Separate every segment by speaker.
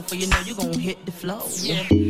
Speaker 1: control and let it go for you know you're gonna hit the flow. Yeah.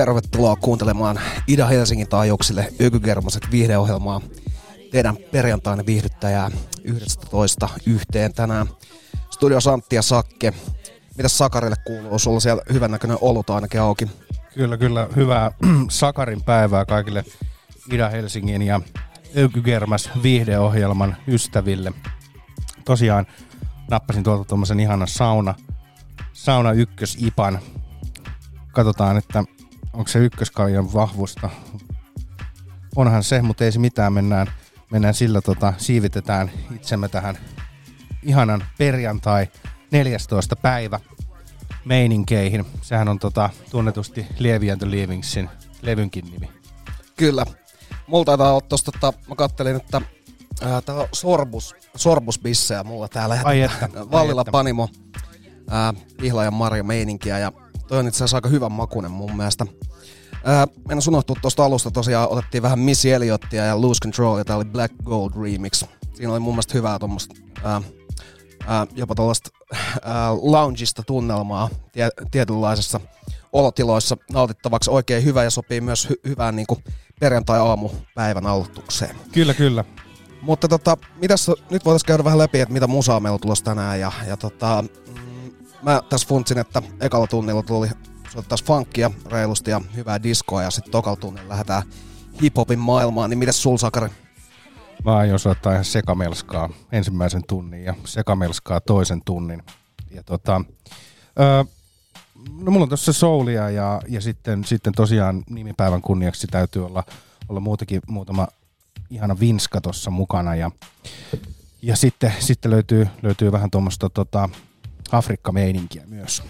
Speaker 2: Tervetuloa kuuntelemaan Ida-Helsingin taajuuksille Ökygermaset viihdeohjelmaa. Teidän perjantainen viihdyttäjää 11 yhteen tänään. Studio Santti ja Sakke. Mitäs Sakarille kuuluu? Sulla siellä hyvän näköinen olut ainakin auki.
Speaker 3: Kyllä, kyllä. Hyvää Sakarin päivää kaikille Ida-Helsingin ja Ökygermas viihdeohjelman ystäville. Tosiaan nappasin tuolta tuommoisen ihanan sauna, sauna ykkösipan. Katsotaan, että onko se ykköskaljan vahvusta. Onhan se, mutta ei se mitään. Mennään, mennään sillä, tota, siivitetään itsemme tähän ihanan perjantai 14. päivä meininkeihin. Sehän on tota, tunnetusti Lievi and levynkin nimi.
Speaker 2: Kyllä. Mulla taitaa olla tosta, tota, mä kattelin, että ää, tää on sorbus, sorbusbissejä mulla täällä.
Speaker 3: Ai että,
Speaker 2: Vallilla
Speaker 3: ai että.
Speaker 2: Panimo, ää, ja Marja meininkiä ja toi on itse asiassa aika hyvä makunen mun mielestä. Ää, Mennään unohtua tuosta alusta tosiaan, otettiin vähän Missy Elliotia ja Lose Control ja tää oli Black Gold Remix. Siinä oli mun mielestä hyvää tuommoista jopa tuollaista ää, loungista tunnelmaa tie, tietynlaisessa olotiloissa nautittavaksi oikein hyvä ja sopii myös hy- hyvään niin perjantai-aamupäivän aloitukseen.
Speaker 3: Kyllä, kyllä.
Speaker 2: Mutta tota, mitäs, nyt voitaisiin käydä vähän läpi, että mitä musaa meillä on tulossa tänään. Ja, ja tota, mm, mä tässä funtsin, että ekalla tunnilla tuli soittaisi funkia reilusti ja hyvää diskoa ja sitten tokalla tunnilla lähdetään hiphopin maailmaan. Niin mitäs sul Sakari?
Speaker 3: Mä aion soittaa ihan sekamelskaa ensimmäisen tunnin ja sekamelskaa toisen tunnin. Ja tota, öö, no mulla on tuossa soulia ja, ja sitten, sitten tosiaan nimipäivän kunniaksi täytyy olla, olla muutakin muutama ihana vinska tuossa mukana. Ja, ja sitten, sitten löytyy, löytyy vähän tuommoista tota, Afrikka-meininkiä myös.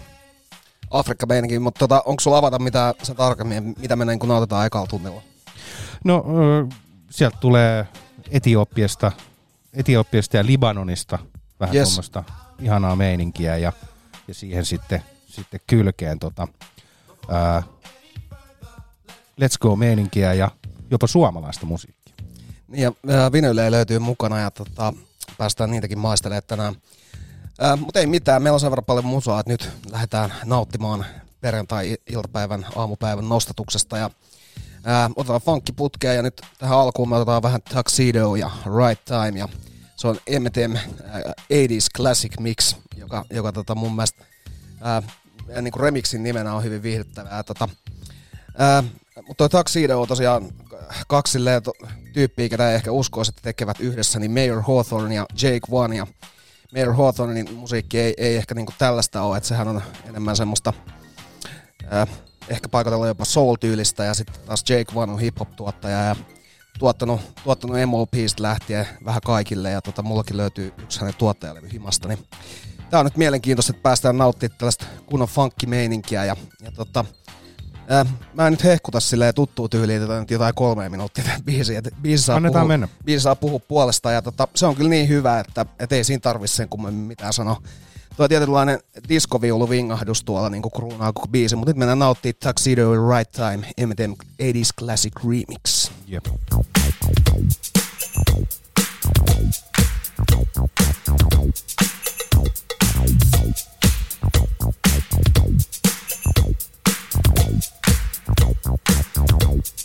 Speaker 2: Afrikka meininki, mutta tota, onko sulla avata mitä sen tarkemmin, mitä me niin kun nautetaan ekalla tunnilla?
Speaker 3: No sieltä tulee Etiopiasta, Etiopiasta ja Libanonista vähän
Speaker 2: Yes.
Speaker 3: tuommoista ihanaa meininkiä ja, ja siihen sitten, sitten kylkeen tota, ää, Let's Go meininkiä ja jopa suomalaista musiikkia.
Speaker 2: Ja vinylejä löytyy mukana ja tota, päästään niitäkin maistelemaan tänään. Mutta ei mitään, meillä on sen verran paljon musaa, että nyt lähdetään nauttimaan perjantai-iltapäivän aamupäivän nostatuksesta ja ää, otetaan funkkiputkea ja nyt tähän alkuun me otetaan vähän Tuxedo ja Right Time ja se on M&M 80s Classic Mix, joka, joka tota mun mielestä ää, niin kuin remixin nimenä on hyvin viihdyttävää. Tota, ää, mutta toi Tuxedo on tosiaan kaksi tyyppiä, ketä ehkä uskoisi, että tekevät yhdessä, niin Mayor Hawthorne ja Jake One. Ja Mayor Hawthornein musiikki ei, ei ehkä niinku tällaista ole, että sehän on enemmän semmoista ää, ehkä paikatella jopa soul-tyylistä ja sitten taas Jake One on hip-hop-tuottaja ja tuottanut, tuottanut MOPista lähtien vähän kaikille ja tota, mullakin löytyy yksi hänen tuottajalevy himasta, niin tää on nyt mielenkiintoista, että päästään nauttimaan tällaista kunnon funkkimeininkiä ja, ja tota, Äh, mä en nyt hehkuta silleen tuttuu tyyliin tätä nyt jotain kolme minuuttia biisiä. Että biisi saa,
Speaker 3: Annetaan
Speaker 2: puhua,
Speaker 3: mennä.
Speaker 2: biisi saa puhua puolesta ja tota, se on kyllä niin hyvä, että et ei siinä tarvi sen kummemmin mitään sanoa. Tuo tietynlainen diskoviulu vingahdus tuolla niin kuin kruunaa koko biisi, mutta nyt mennään nauttimaan Tuxedo Right Time, Eminem 80s Classic Remix.
Speaker 3: Jep.
Speaker 4: I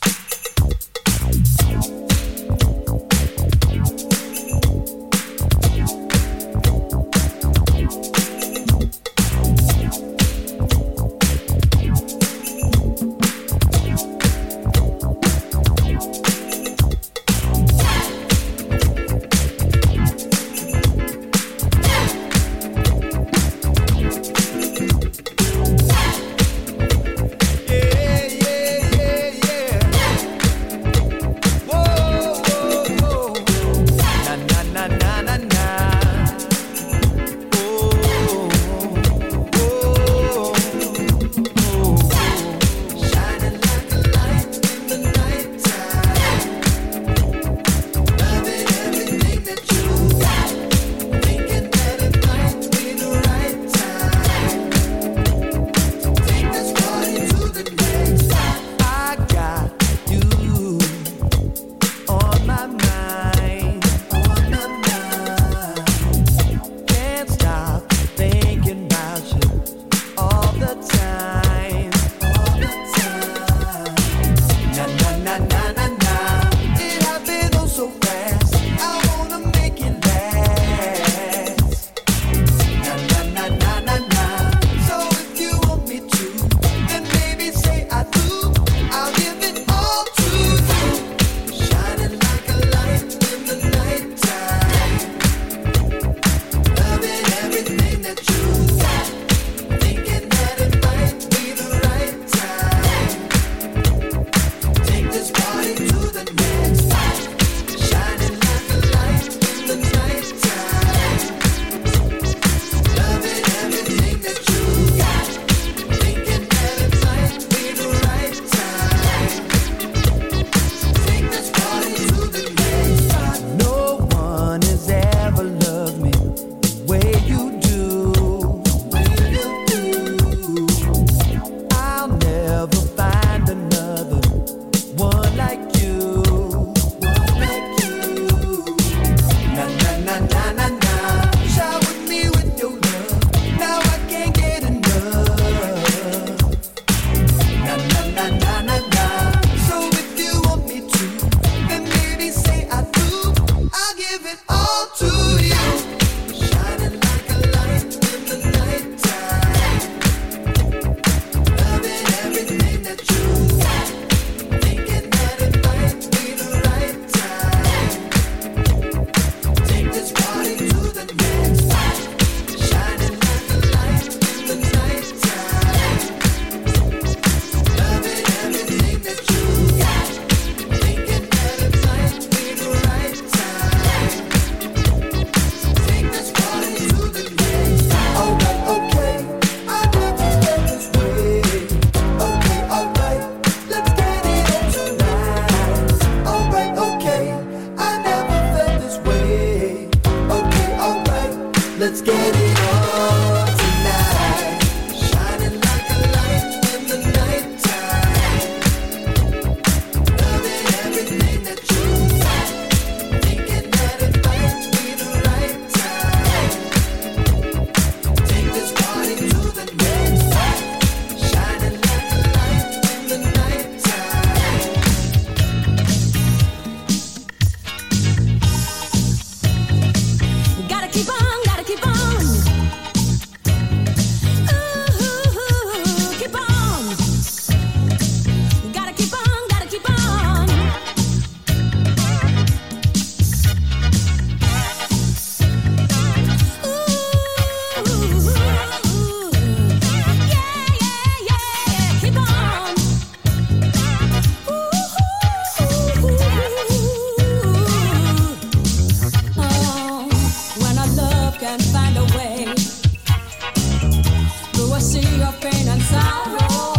Speaker 5: of pain and sorrow.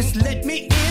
Speaker 6: Just let me in,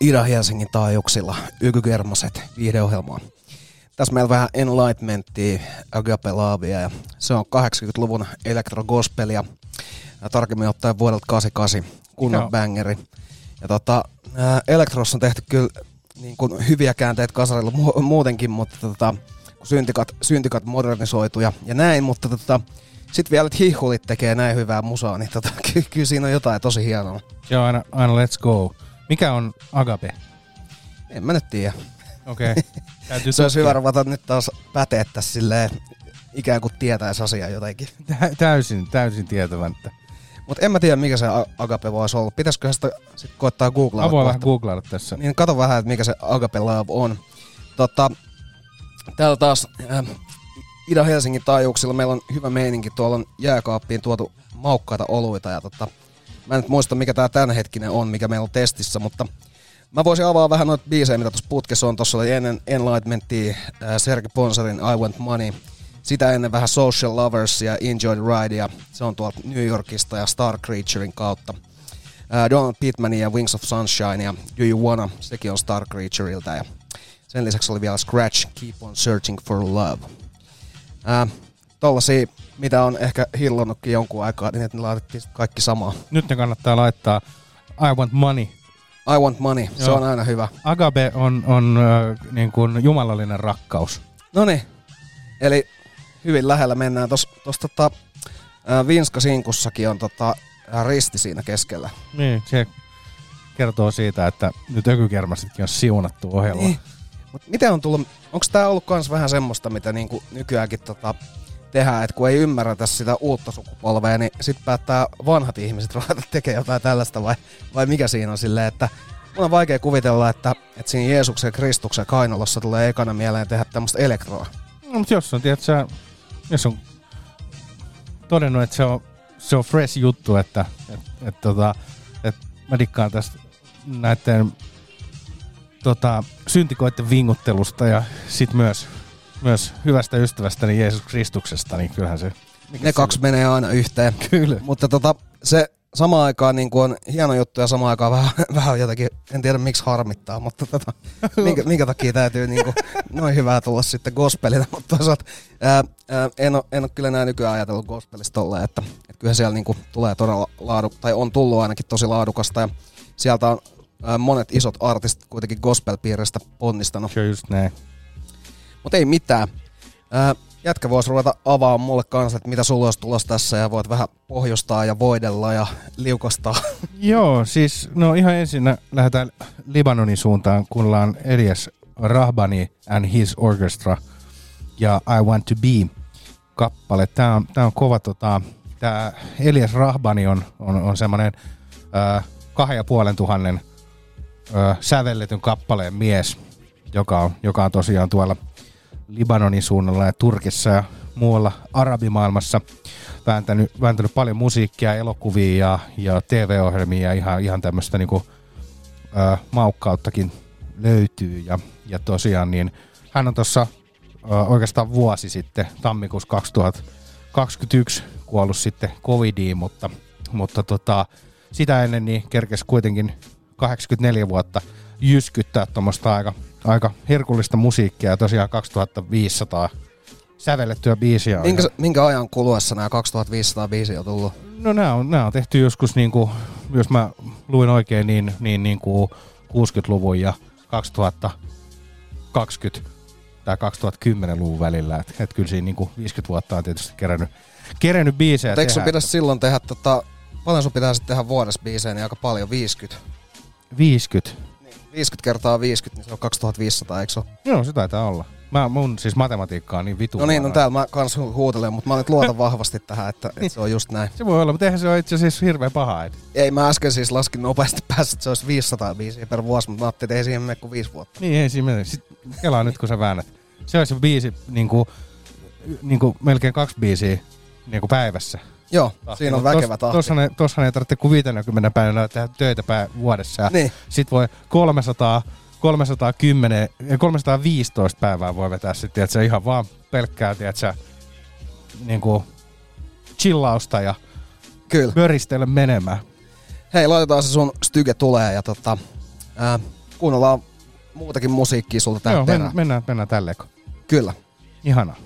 Speaker 2: ja Ida-Helsingin taajuuksilla Ykykermaset viihdeohjelmaa. Tässä meillä vähän Enlightenmentia, Agape Lavia ja se on 80-luvun elektrogospelia tarkemmin ottaen vuodelta 88 kunnon
Speaker 3: Joo.
Speaker 2: bangeri. Ja tota, ää, Elektrossa on tehty kyllä niin kuin hyviä käänteitä kasarilla mu- muutenkin, mutta tota, kun syntikat, syntikat modernisoitu ja, ja näin, mutta tota, sitten vielä, että hihulit tekee näin hyvää musaa, niin tota, ky- kyllä siinä on jotain tosi hienoa.
Speaker 3: Se on aina, aina let's go. Mikä on Agape?
Speaker 2: En mä nyt tiedä.
Speaker 3: Okei. Okay. Täytyy
Speaker 2: Se olisi hyvä ruveta nyt taas päteä tässä silleen, ikään kuin tietäisi asiaa jotenkin.
Speaker 3: Tä- Täysin, täysin tietämättä.
Speaker 2: Mutta en mä tiedä, mikä se Agape voisi olla. Pitäisikö sitä sit koittaa googlaa?
Speaker 3: Mä voin vähän googlailla tässä.
Speaker 2: Niin kato vähän, että mikä se Agape Love on. Tota, täällä taas äh, Ida-Helsingin taajuuksilla meillä on hyvä meininki. Tuolla on jääkaappiin tuotu maukkaita oluita. Ja tota, mä en muista, mikä tää tämänhetkinen on, mikä meillä on testissä, mutta mä voisin avaa vähän noita biisejä, mitä tuossa putkessa on. Tuossa oli ennen Enlightenmentia äh, Serge Ponsarin I Want Money. Sitä ennen vähän Social Lovers ja Enjoy the Ride, ja se on tuolta New Yorkista ja Star Creaturein kautta. Ää, Donald Pittman ja Wings of Sunshine ja Do You Wanna, sekin on Star Creatureilta. Ja sen lisäksi oli vielä Scratch, Keep on Searching for Love. Ää, tollasia, mitä on ehkä hillonnutkin jonkun aikaa, niin että ne laitettiin kaikki samaa.
Speaker 3: Nyt ne kannattaa laittaa I want money.
Speaker 2: I want money, se
Speaker 3: Joo.
Speaker 2: on aina hyvä.
Speaker 3: Agape on, on äh, niin kuin jumalallinen rakkaus.
Speaker 2: No niin, eli hyvin lähellä mennään. Tuossa tota, ää, Vinska Sinkussakin on tota, risti siinä keskellä.
Speaker 3: Niin, se kertoo siitä, että nyt ökykermasetkin on siunattu ohjelma.
Speaker 2: Niin. Mut miten on tullut, onko tämä ollut kans vähän semmoista, mitä niinku nykyäänkin tota, tehdään, että kun ei ymmärretä sitä uutta sukupolvea, niin sitten päättää vanhat ihmiset ruveta tekemään jotain tällaista, vai, vai mikä siinä on silleen, että mun on vaikea kuvitella, että, että siinä Jeesuksen ja Kristuksen kainalossa tulee ekana mieleen tehdä tämmöistä elektroa.
Speaker 3: No, mutta jos on, tiedät, sä, jos on todennut, että se on, se on fresh juttu, että et, et, tota, et mä dikkaan tästä näiden tota, syntikoiden vinguttelusta ja sit myös, myös hyvästä ystävästäni Jeesus Kristuksesta, niin kyllähän se... mikä
Speaker 2: Ne
Speaker 3: se-
Speaker 2: kaksi menee aina yhteen.
Speaker 3: Kyllä.
Speaker 2: Mutta tota, se samaan aikaan niin on hieno juttu ja samaan aikaan vähän, vähän jotenkin, en tiedä miksi harmittaa, mutta tota, minkä, minkä takia täytyy niin kuin, noin hyvää tulla sitten gospelina, mutta toisaalta ää, ää, en, ole, en ole kyllä näin nykyään ajatellut gospelista tolleen, että, että kyllä siellä niin kuin, tulee todella laadu, tai on tullut ainakin tosi laadukasta ja sieltä on ää, monet isot artistit kuitenkin gospel-piiristä ponnistanut.
Speaker 3: On just näin.
Speaker 2: Mutta ei mitään. Ää, jätkä voisi ruveta avaamaan mulle kanssa, että mitä sulla olisi tulossa tässä ja voit vähän pohjustaa ja voidella ja liukostaa.
Speaker 3: Joo, siis no ihan ensin lähdetään Libanonin suuntaan, kuunnellaan Elias Rahbani and his orchestra ja I Want to Be kappale. Tää on, tää on kova tota, tää Elias Rahbani on, on, on semmonen äh, kahden ja puolen tuhannen sävelletyn kappaleen mies, joka on, joka on tosiaan tuolla Libanonin suunnalla ja Turkissa ja muualla arabimaailmassa vääntänyt, vääntänyt paljon musiikkia, elokuvia ja, ja TV-ohjelmia ja ihan, ihan tämmöistä niinku, maukkauttakin löytyy. Ja, ja tosiaan niin hän on tuossa oikeastaan vuosi sitten, tammikuussa 2021, kuollut sitten covidiin, mutta, mutta tota, sitä ennen niin kerkesi kuitenkin 84 vuotta jyskyttää tuommoista aika, aika herkullista musiikkia ja tosiaan 2500 sävellettyä biisiä. on
Speaker 2: Minkä, minkä ajan kuluessa nämä 2500 biisiä on tullut?
Speaker 3: No nämä on, nämä on tehty joskus, niin kuin, jos mä luin oikein, niin, niin, niin kuin 60-luvun ja 2020 tai 2010-luvun välillä. Että et kyllä siinä niin kuin 50 vuotta on tietysti kerännyt, kerännyt biisejä
Speaker 2: Mutta eikö sun pitäisi silloin tehdä, tota, paljon sun pitäisi tehdä vuodessa biisejä, niin aika paljon, 50.
Speaker 3: 50.
Speaker 2: 50 kertaa 50, niin se on 2500, eikö se ole?
Speaker 3: Joo, se taitaa olla. Mä, mun siis matematiikka on niin vitu.
Speaker 2: No niin, no täällä mä kans hu- huutelen, mutta mä nyt luotan vahvasti tähän, että, että se on just näin.
Speaker 3: Se voi olla, mutta eihän se ole itse asiassa hirveän paha. Et.
Speaker 2: Ei, mä äsken siis laskin nopeasti päässä, että se olisi 500 biisiä per vuosi, mutta mä ajattelin, että ei siihen mene kuin viisi vuotta.
Speaker 3: Niin, ei siinä mene. Sitten kelaa nyt, kun sä väännät. Se olisi biisi niin kuin, niin kuin melkein kaksi biisiä niin kuin päivässä.
Speaker 2: Joo, siinä on väkevä tahti.
Speaker 3: Tossahan ei, tossahan ei tarvitse kuin 50 päivänä tehdä töitä pää vuodessa. Ja
Speaker 2: Niin.
Speaker 3: Sitten voi 300, 310, ja 315 päivää voi vetää sitten, että se ihan vaan pelkkää, tiedätkö, niin kuin chillausta ja
Speaker 2: Kyllä.
Speaker 3: möristele menemään.
Speaker 2: Hei, laitetaan se sun styge tulee ja tota, ää, kuunnellaan muutakin musiikkia sulta tähän
Speaker 3: Joo, mennään, mennään, mennään tälleen.
Speaker 2: Kyllä.
Speaker 3: Ihanaa.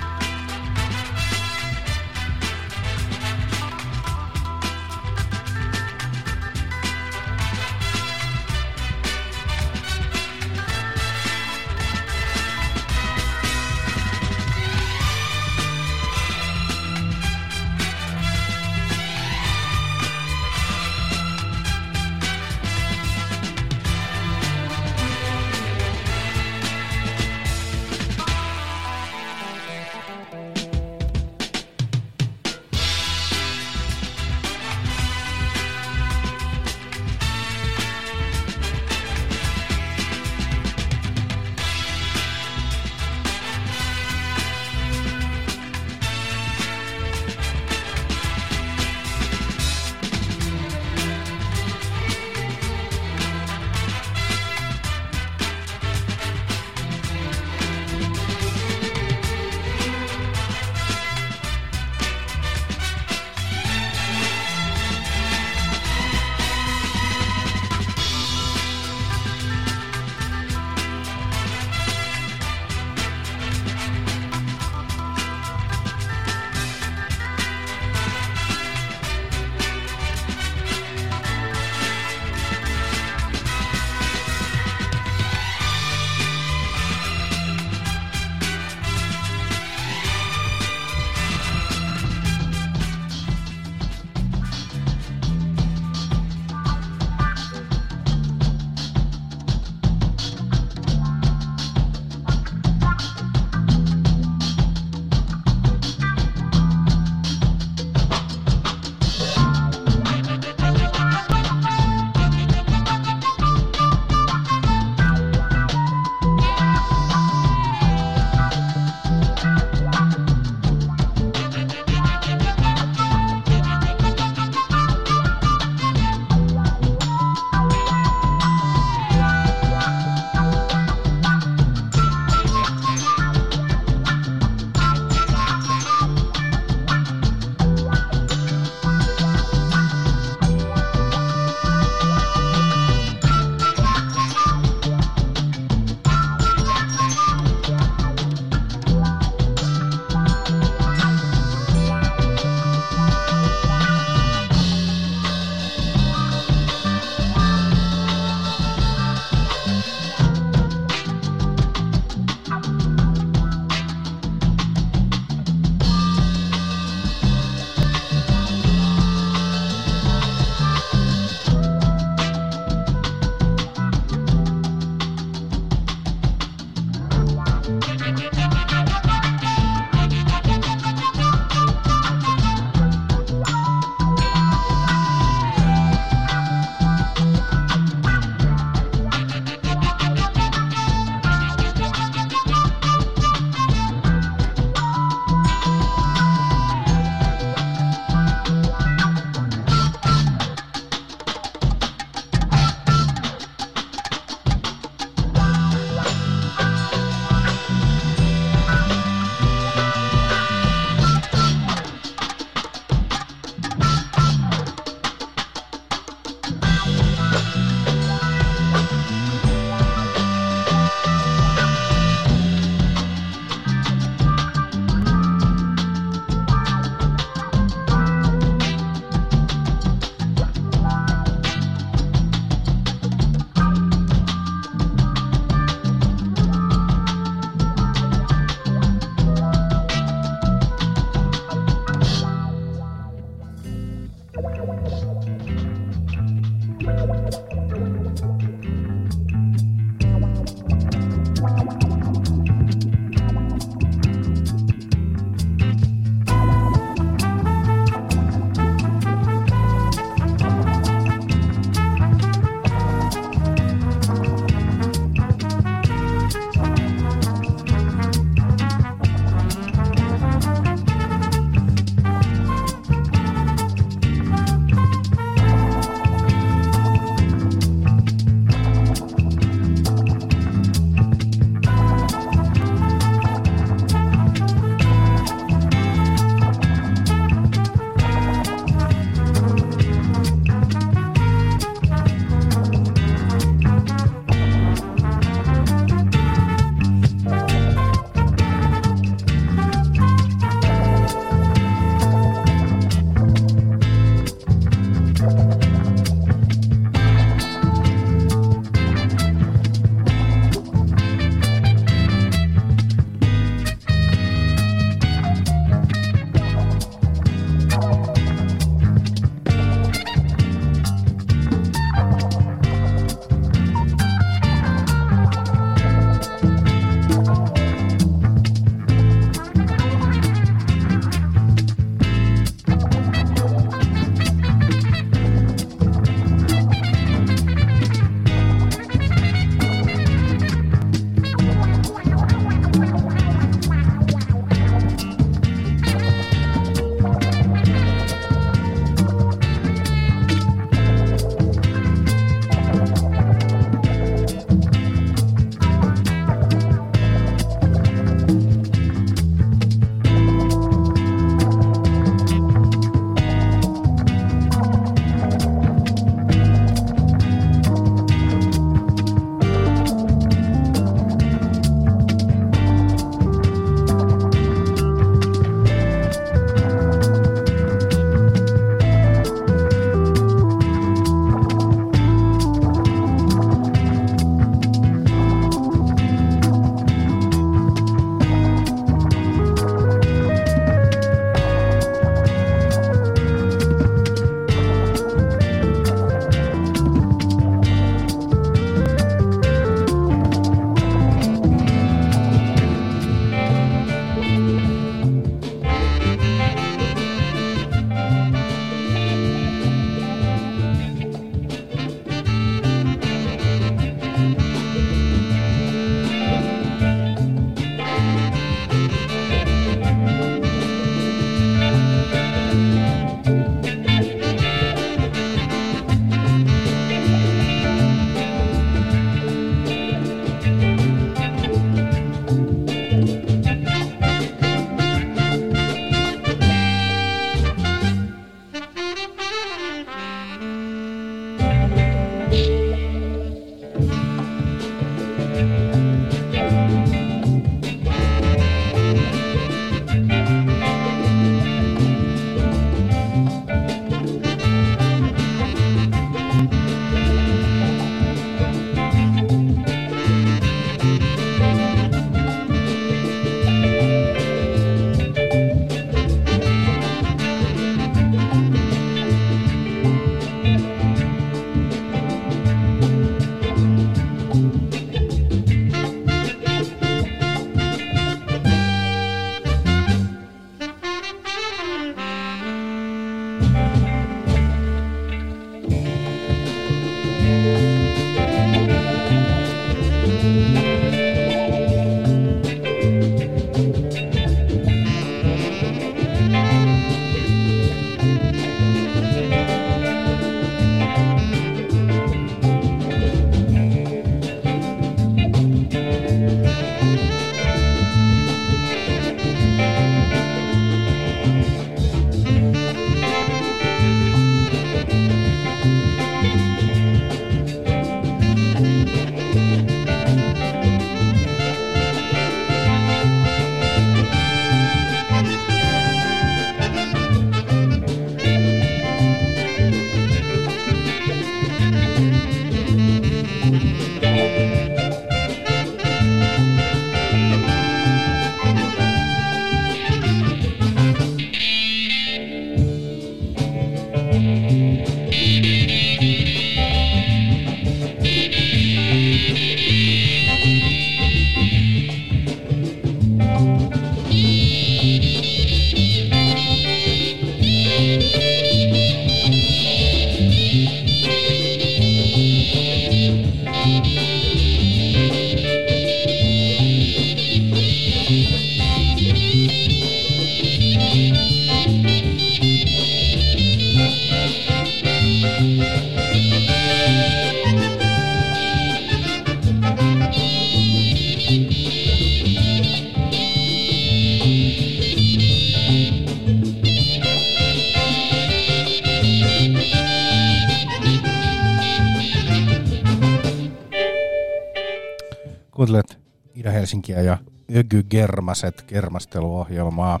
Speaker 3: Kuuntelet Ida-Helsinkiä ja Ögy Germaset kermasteluohjelmaa.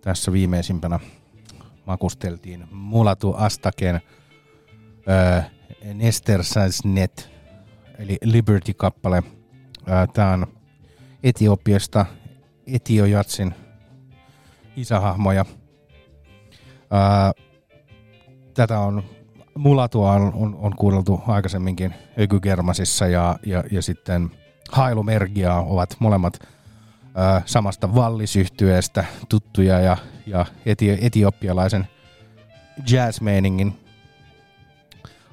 Speaker 3: Tässä viimeisimpänä makusteltiin Mulatu Astaken äh, Nestersasnet, eli Liberty-kappale. Äh, Tämä on Etiopiasta Etiojatsin isähahmoja. Äh, tätä on Mulatua on, on, on kuunneltu aikaisemminkin Öky Germasissa ja, ja, ja sitten Hailumergia ovat molemmat samasta vallisyhtyeestä tuttuja ja, ja eti, etiopialaisen jazzmeiningin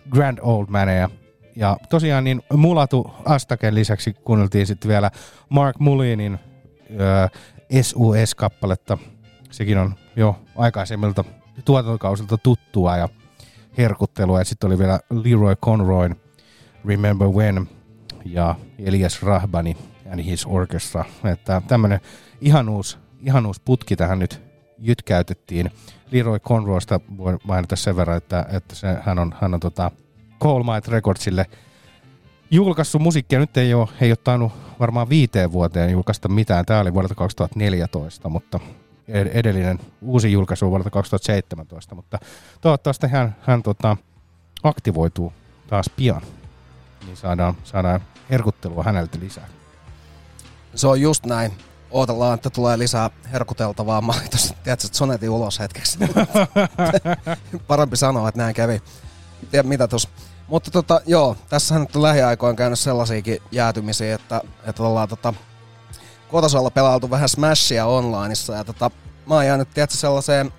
Speaker 3: Grand Old Maneja. Ja tosiaan niin Mulatu Astaken lisäksi kuunneltiin sitten vielä Mark Mullinin SUS-kappaletta. Sekin on jo aikaisemmilta tuotantokausilta tuttua ja herkuttelua. Ja sitten oli vielä Leroy Conroyn Remember When ja Elias Rahbani and his orchestra. Että tämmönen ihanuus, putki tähän nyt jytkäytettiin. Leroy Conroysta voin mainita sen verran, että, että se, hän on, hän on tota Coalmite Recordsille julkaissut musiikkia. Nyt ei ole, ei ole tainnut varmaan viiteen vuoteen julkaista mitään. Tämä oli vuodelta 2014, mutta ed- edellinen uusi julkaisu vuodelta 2017, mutta toivottavasti hän, hän tota, aktivoituu taas pian, niin saadaan, saadaan herkuttelua häneltä lisää.
Speaker 2: Se on just näin. Ootellaan, että tulee lisää herkuteltavaa. Mä tiedätkö, että sonetin ulos hetkeksi. Parempi sanoa, että näin kävi. Tiedä mitä tos. Mutta tota, joo, tässä nyt on lähiaikoin käynyt sellaisiakin jäätymisiä, että, että ollaan tota, kotasolla pelailtu vähän Smashia onlineissa ja tota, mä oon jäänyt, tiedätkö, sellaiseen,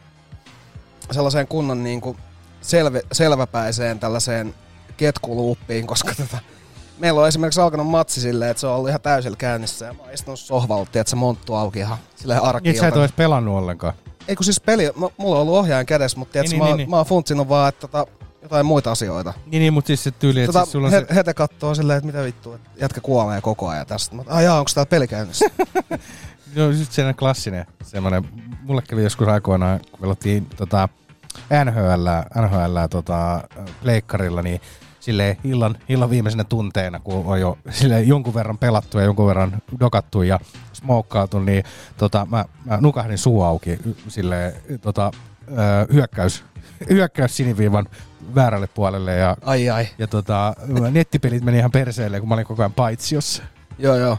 Speaker 2: sellaiseen kunnon niin kuin selvi, selväpäiseen tällaiseen ketkuluuppiin, koska tota, meillä on esimerkiksi alkanut matsi silleen, että se on ollut ihan täysillä käynnissä ja mä oon istunut sohvalla, tiedätkö, monttu auki ihan silleen
Speaker 3: Niin, et sä et ole pelannut ollenkaan.
Speaker 2: Ei kun siis peli, mulla on ollut ohjaajan kädessä, mutta tiedätkö,
Speaker 3: Niin,
Speaker 2: niin,
Speaker 3: niin,
Speaker 2: mä,
Speaker 3: niin,
Speaker 2: niin. mä oon funtsinut vaan, että tota, jotain muita asioita.
Speaker 3: Niin, niin mutta siis se tyyli, että
Speaker 2: Tota,
Speaker 3: siis sulla on
Speaker 2: he,
Speaker 3: se...
Speaker 2: hete kattoo silleen, että mitä vittua, että jätkä kuolee koko ajan tästä. Mä, ai jaa, onko täällä peli käynnissä?
Speaker 3: No just sellainen klassinen semmoinen, mulle kävi joskus aikoinaan, kun pelattiin tota, NHL, NHL tota, pleikkarilla, niin silleen illan, illan viimeisenä tunteena, kun on jo silleen jonkun verran pelattu ja jonkun verran dokattu ja smokkautu, niin tota, mä, mä nukahdin suu auki silleen tota, ö, hyökkäys, hyökkäys siniviivan väärälle puolelle ja,
Speaker 2: Ai ai.
Speaker 3: ja tota, nettipelit meni ihan perseelle, kun mä olin koko ajan paitsiossa.
Speaker 2: Joo joo.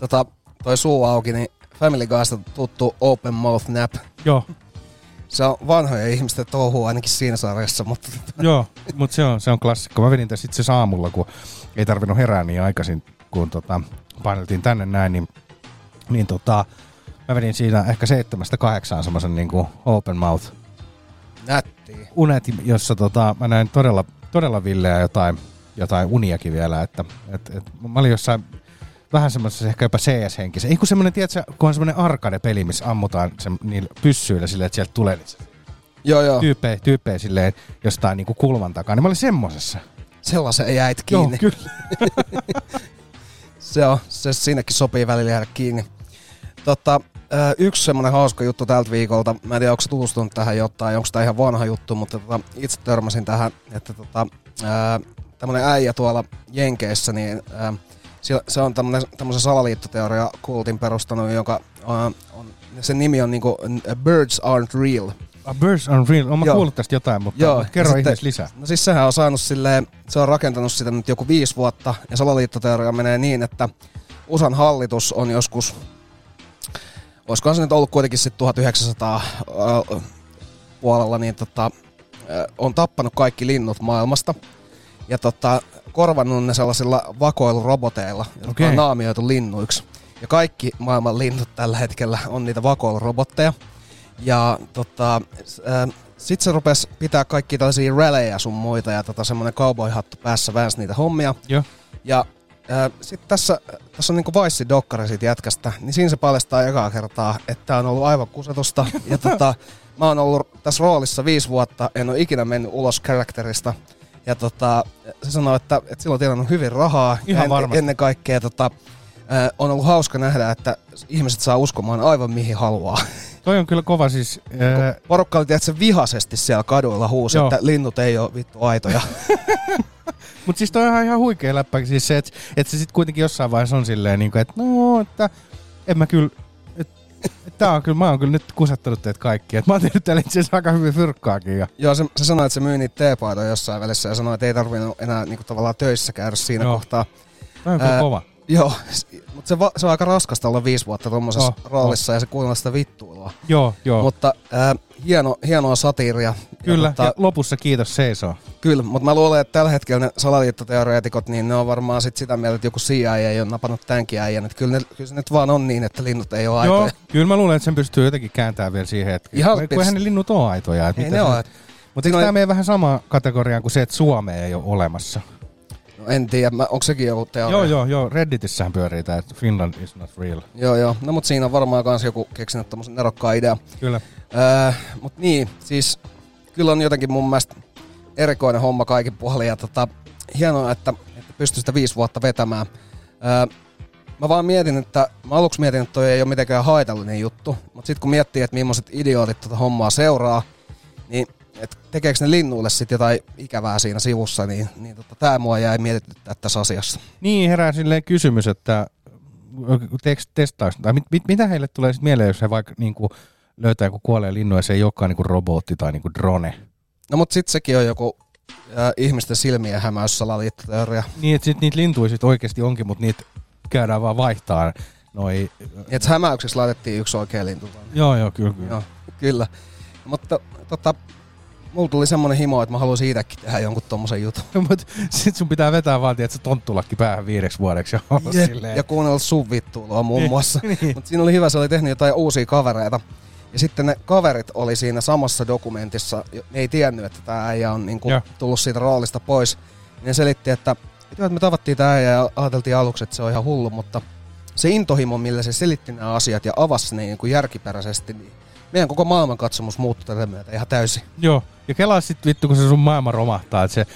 Speaker 2: Tota, toi suu auki, niin Family Guysta tuttu Open Mouth Nap.
Speaker 3: Joo,
Speaker 2: Se on vanhoja ihmisten touhua ainakin siinä sarjassa, mutta
Speaker 3: Joo, mutta se on, se on klassikko. Mä vedin tässä itse aamulla, kun ei tarvinnut herää niin aikaisin, kun tota, paineltiin tänne näin, niin, niin tota, mä vedin siinä ehkä seitsemästä kahdeksaan semmoisen niin kuin open mouth
Speaker 2: nättiä.
Speaker 3: unet, jossa tota, mä näin todella, todella villeä jotain, jotain uniakin vielä, että et, et, mä olin jossain vähän semmoisessa ehkä jopa CS-henkisessä. Ei kun semmoinen, tiedätkö, kun on semmoinen arcade-peli, missä ammutaan se, niillä pyssyillä silleen, että sieltä tulee niitä
Speaker 2: Joo joo,
Speaker 3: tyyppejä, tyyppejä silleen jostain niin kuin kulman takaa, niin mä olin semmosessa.
Speaker 2: sellaisen jäit kiinni.
Speaker 3: Joo, kyllä.
Speaker 2: Se on, se siinäkin sopii välillä jäädä kiinni. Ö, yksi semmoinen hauska juttu tältä viikolta, mä en tiedä onko tutustunut tähän jotain, onko tämä ihan vanha juttu, mutta tota, itse törmäsin tähän, että tota, tämmöinen äijä tuolla Jenkeissä, niin ää, se on tämmöisen salaliittoteoria kultin perustanut, joka ää, on, sen nimi on niinku Birds Aren't Real.
Speaker 3: A Birds on Real. Olen mä
Speaker 2: Joo.
Speaker 3: kuullut tästä jotain, mutta
Speaker 2: Joo,
Speaker 3: kerro
Speaker 2: sitten-
Speaker 3: ihmeessä lisää.
Speaker 2: No siis sehän on saanut silleen, se on rakentanut sitä nyt joku viisi vuotta, ja salaliittoteoria menee niin, että USAn hallitus on joskus, olisikohan se nyt ollut kuitenkin sitten 1900 äh, puolella, niin tota, äh, on tappanut kaikki linnut maailmasta, ja tota, korvannut ne sellaisilla vakoiluroboteilla, jotka
Speaker 3: Okei.
Speaker 2: on naamioitu linnuiksi. Ja kaikki maailman linnut tällä hetkellä on niitä vakoilurobotteja. Ja tota, äh, sit se rupes pitää kaikki tällaisia rallyja sun muita ja tota, semmonen cowboy-hattu päässä väänsi niitä hommia.
Speaker 3: Joo.
Speaker 2: Ja äh, sitten tässä, tässä on niinku Vice dokkari siitä jätkästä, niin siinä se paljastaa ekaa kertaa, että tää on ollut aivan kusetusta. ja tota, mä oon ollut tässä roolissa viisi vuotta, en ole ikinä mennyt ulos karakterista. Ja tota, se sanoi, että, että silloin on tienannut hyvin rahaa.
Speaker 3: Ihan
Speaker 2: en,
Speaker 3: varmasti.
Speaker 2: Ennen kaikkea tota, on ollut hauska nähdä, että ihmiset saa uskomaan aivan mihin haluaa.
Speaker 3: Toi on kyllä kova siis. Ää,
Speaker 2: Porukka oli tiedätkö, vihaisesti siellä kaduilla huusi,
Speaker 3: Joo.
Speaker 2: että linnut ei ole vittu aitoja.
Speaker 3: Mutta siis toi on ihan, huikea läppä. Siis se, että et se sitten kuitenkin jossain vaiheessa on silleen, niin kuin, että no, että en mä kyllä, tää on kyllä, mä oon kyllä nyt kusettanut teitä kaikki. Et mä oon tehnyt täällä itse asiassa aika hyvin fyrkkaakin. Ja,
Speaker 2: Joo, se, se sanoi, että se myy niitä teepaitoja jossain välissä ja sanoi, että ei tarvinnut enää niinku, tavallaan töissä käydä siinä
Speaker 3: Joo.
Speaker 2: kohtaa.
Speaker 3: toi on kyllä
Speaker 2: Ää,
Speaker 3: kova.
Speaker 2: Joo, mutta se, va- se on aika raskasta olla viisi vuotta tuommoisessa
Speaker 3: Oh,
Speaker 2: roolissa ja se kuunnella sitä vittuilua.
Speaker 3: Joo, joo. Mut,
Speaker 2: Mutta ää, hieno, hienoa satiiria.
Speaker 3: kyllä,
Speaker 2: Ja, tota,
Speaker 3: ja lopussa kiitos seisoo.
Speaker 2: Kyllä, mutta mä luulen, että tällä hetkellä ne salaliittoteoreetikot, niin ne on varmaan sit sitä mieltä, että joku CIA ei ole napannut tämänkin äijän. Että kyllä, ne, kyllä se nyt vaan on niin, että linnut ei ole aitoja.
Speaker 3: Joo, kyllä mä luulen, että sen pystyy jotenkin kääntämään vielä siihen hetkeen.
Speaker 2: Ihan
Speaker 3: Kun- kun ne linnut ole aitoja. et
Speaker 2: Ei
Speaker 3: mitä
Speaker 2: ne
Speaker 3: se-
Speaker 2: ole.
Speaker 3: Mutta eikö tämä menee vähän samaan kategoriaan kuin se, että Suomea ei ole olemassa?
Speaker 2: En tiedä, onko sekin joku teoria?
Speaker 3: Joo, joo, joo. Redditissähän pyörii tämä, että Finland is not real.
Speaker 2: Joo, joo. No mut siinä on varmaan kans joku keksinyt tämmösen nerokkaan idea.
Speaker 3: Kyllä.
Speaker 2: Öö, mut niin, siis kyllä on jotenkin mun mielestä erikoinen homma kaikin puolin ja tota, hienoa, että, että pystyy sitä viisi vuotta vetämään. Öö, mä vaan mietin, että mä aluksi mietin, että toi ei ole mitenkään haitallinen juttu, mutta sitten kun miettii, että millaiset idiootit tota hommaa seuraa, niin tekeekö ne linnuille sitten jotain ikävää siinä sivussa, niin, niin tota, tämä mua jäi mietityttää tässä asiassa.
Speaker 3: Niin herää silleen kysymys, että teeks testaus, tai mit, mit, mitä heille tulee sitten mieleen, jos he vaikka niinku löytää joku kuolleen linnu ja se ei olekaan niinku robotti tai niinku drone.
Speaker 2: No mutta sitten sekin on joku äh, ihmisten silmien hämäys salaliittoteoria.
Speaker 3: Niin, että sit niitä lintuja sit oikeasti onkin, mutta niitä käydään vaan vaihtaa. Noi,
Speaker 2: Että hämäyksessä laitettiin yksi oikea lintu.
Speaker 3: joo, joo, kyllä, kyllä.
Speaker 2: Joo, kyllä. Mutta tota, mulla tuli semmonen himo, että mä haluaisin itsekin tehdä jonkun tommosen jutun.
Speaker 3: Mutta sit sun pitää vetää vaan, tiedätkö, tonttulakki päähän viideksi vuodeksi ja silleen.
Speaker 2: ja kuunnella sun vittuilua muun
Speaker 3: Niin,
Speaker 2: muassa.
Speaker 3: niin.
Speaker 2: Mutta siinä oli hyvä, se oli tehnyt jotain uusia kavereita. Ja sitten ne kaverit oli siinä samassa dokumentissa, ne ei tiennyt, että tämä äijä on niinku
Speaker 3: Joo.
Speaker 2: tullut siitä roolista pois. Ne selitti, että, että me tavattiin tämä äijä ja ajateltiin aluksi, että se on ihan hullu, mutta se intohimo, millä se selitti nämä asiat ja avasi ne niin kuin järkiperäisesti, niin meidän koko maailmankatsomus muuttui tätä myötä ihan täysin.
Speaker 3: Joo, ja kelaa sit vittu, kun se sun maailma romahtaa, että se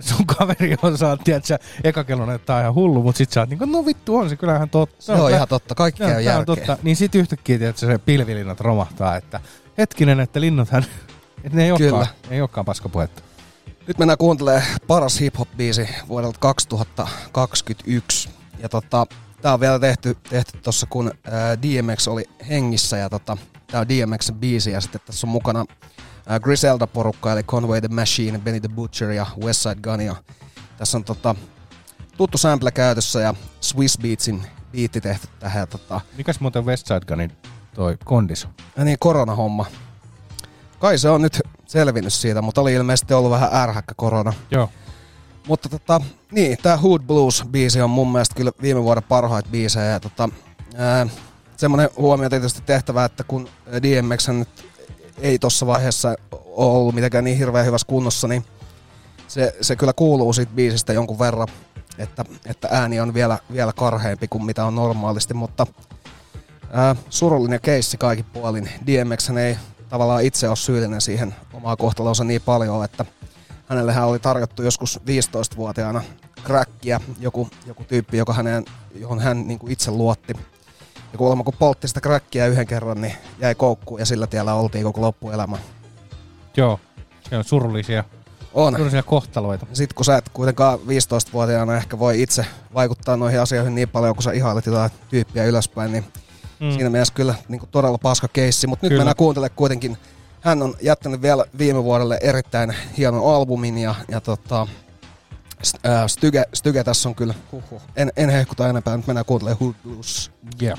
Speaker 3: sun kaveri on saat, tiedätkö, eka kello näyttää ihan hullu, mutta sit sä oot niinku, no vittu on se kyllähän totta.
Speaker 2: Se on ihan totta, kaikki
Speaker 3: on
Speaker 2: järkeä.
Speaker 3: totta. Niin sit yhtäkkiä, tiedätkö, se pilvilinnat romahtaa, että hetkinen, että linnuthan, että ne ei
Speaker 2: Kyllä.
Speaker 3: olekaan, ei olekaan paskapuhetta.
Speaker 2: Nyt mennään kuuntelemaan paras hip-hop-biisi vuodelta 2021. Ja tota, tää on vielä tehty, tehty tossa kun ää, DMX oli hengissä ja tota, tää on DMXn biisi ja sitten tässä on mukana ää, Griselda-porukka eli Conway the Machine, Benny the Butcher ja Westside Gun ja tässä on tota, tuttu sample käytössä ja Swiss Beatsin biitti tehty tähän tota,
Speaker 3: Mikäs muuten Westside Gunin toi kondis?
Speaker 2: ja niin koronahomma. Kai se on nyt selvinnyt siitä, mutta oli ilmeisesti ollut vähän ärhäkkä korona.
Speaker 3: Joo.
Speaker 2: Mutta tota, niin, tää Hood Blues-biisi on mun mielestä kyllä viime vuoden parhaita biisejä. Ja tota, ää, semmonen huomio tietysti tehtävä, että kun DMX nyt ei tossa vaiheessa ole ollut mitenkään niin hirveän hyvässä kunnossa, niin se, se kyllä kuuluu siitä biisistä jonkun verran, että, että ääni on vielä, vielä karheampi kuin mitä on normaalisti, mutta ää, surullinen keissi kaikin puolin. DMX ei tavallaan itse ole syyllinen siihen omaa kohtalonsa niin paljon, että hänellehän oli tarjottu joskus 15-vuotiaana crackia, joku, joku tyyppi, joka hänen, johon hän niin kuin itse luotti. Ja kuulemma kun poltti sitä crackia yhden kerran, niin jäi koukkuun ja sillä tiellä oltiin koko loppuelämä.
Speaker 3: Joo. Se on surullisia,
Speaker 2: On.
Speaker 3: surullisia kohtaloita.
Speaker 2: Sitten kun sä et kuitenkaan 15-vuotiaana ehkä voi itse vaikuttaa noihin asioihin niin paljon, kun sä ihailet jotain tyyppiä ylöspäin, niin mm. siinä mielessä kyllä niin kuin todella paska keissi. Mutta nyt mennään kuuntelemaan kuitenkin. Hän on jättänyt vielä viime vuodelle erittäin hienon albumin ja, ja tota, Styge, Styge tässä on kyllä, huhhuh. En, en hehkuta enempää, nyt mennään kuuntelemaan Hood Blues.
Speaker 3: Yeah.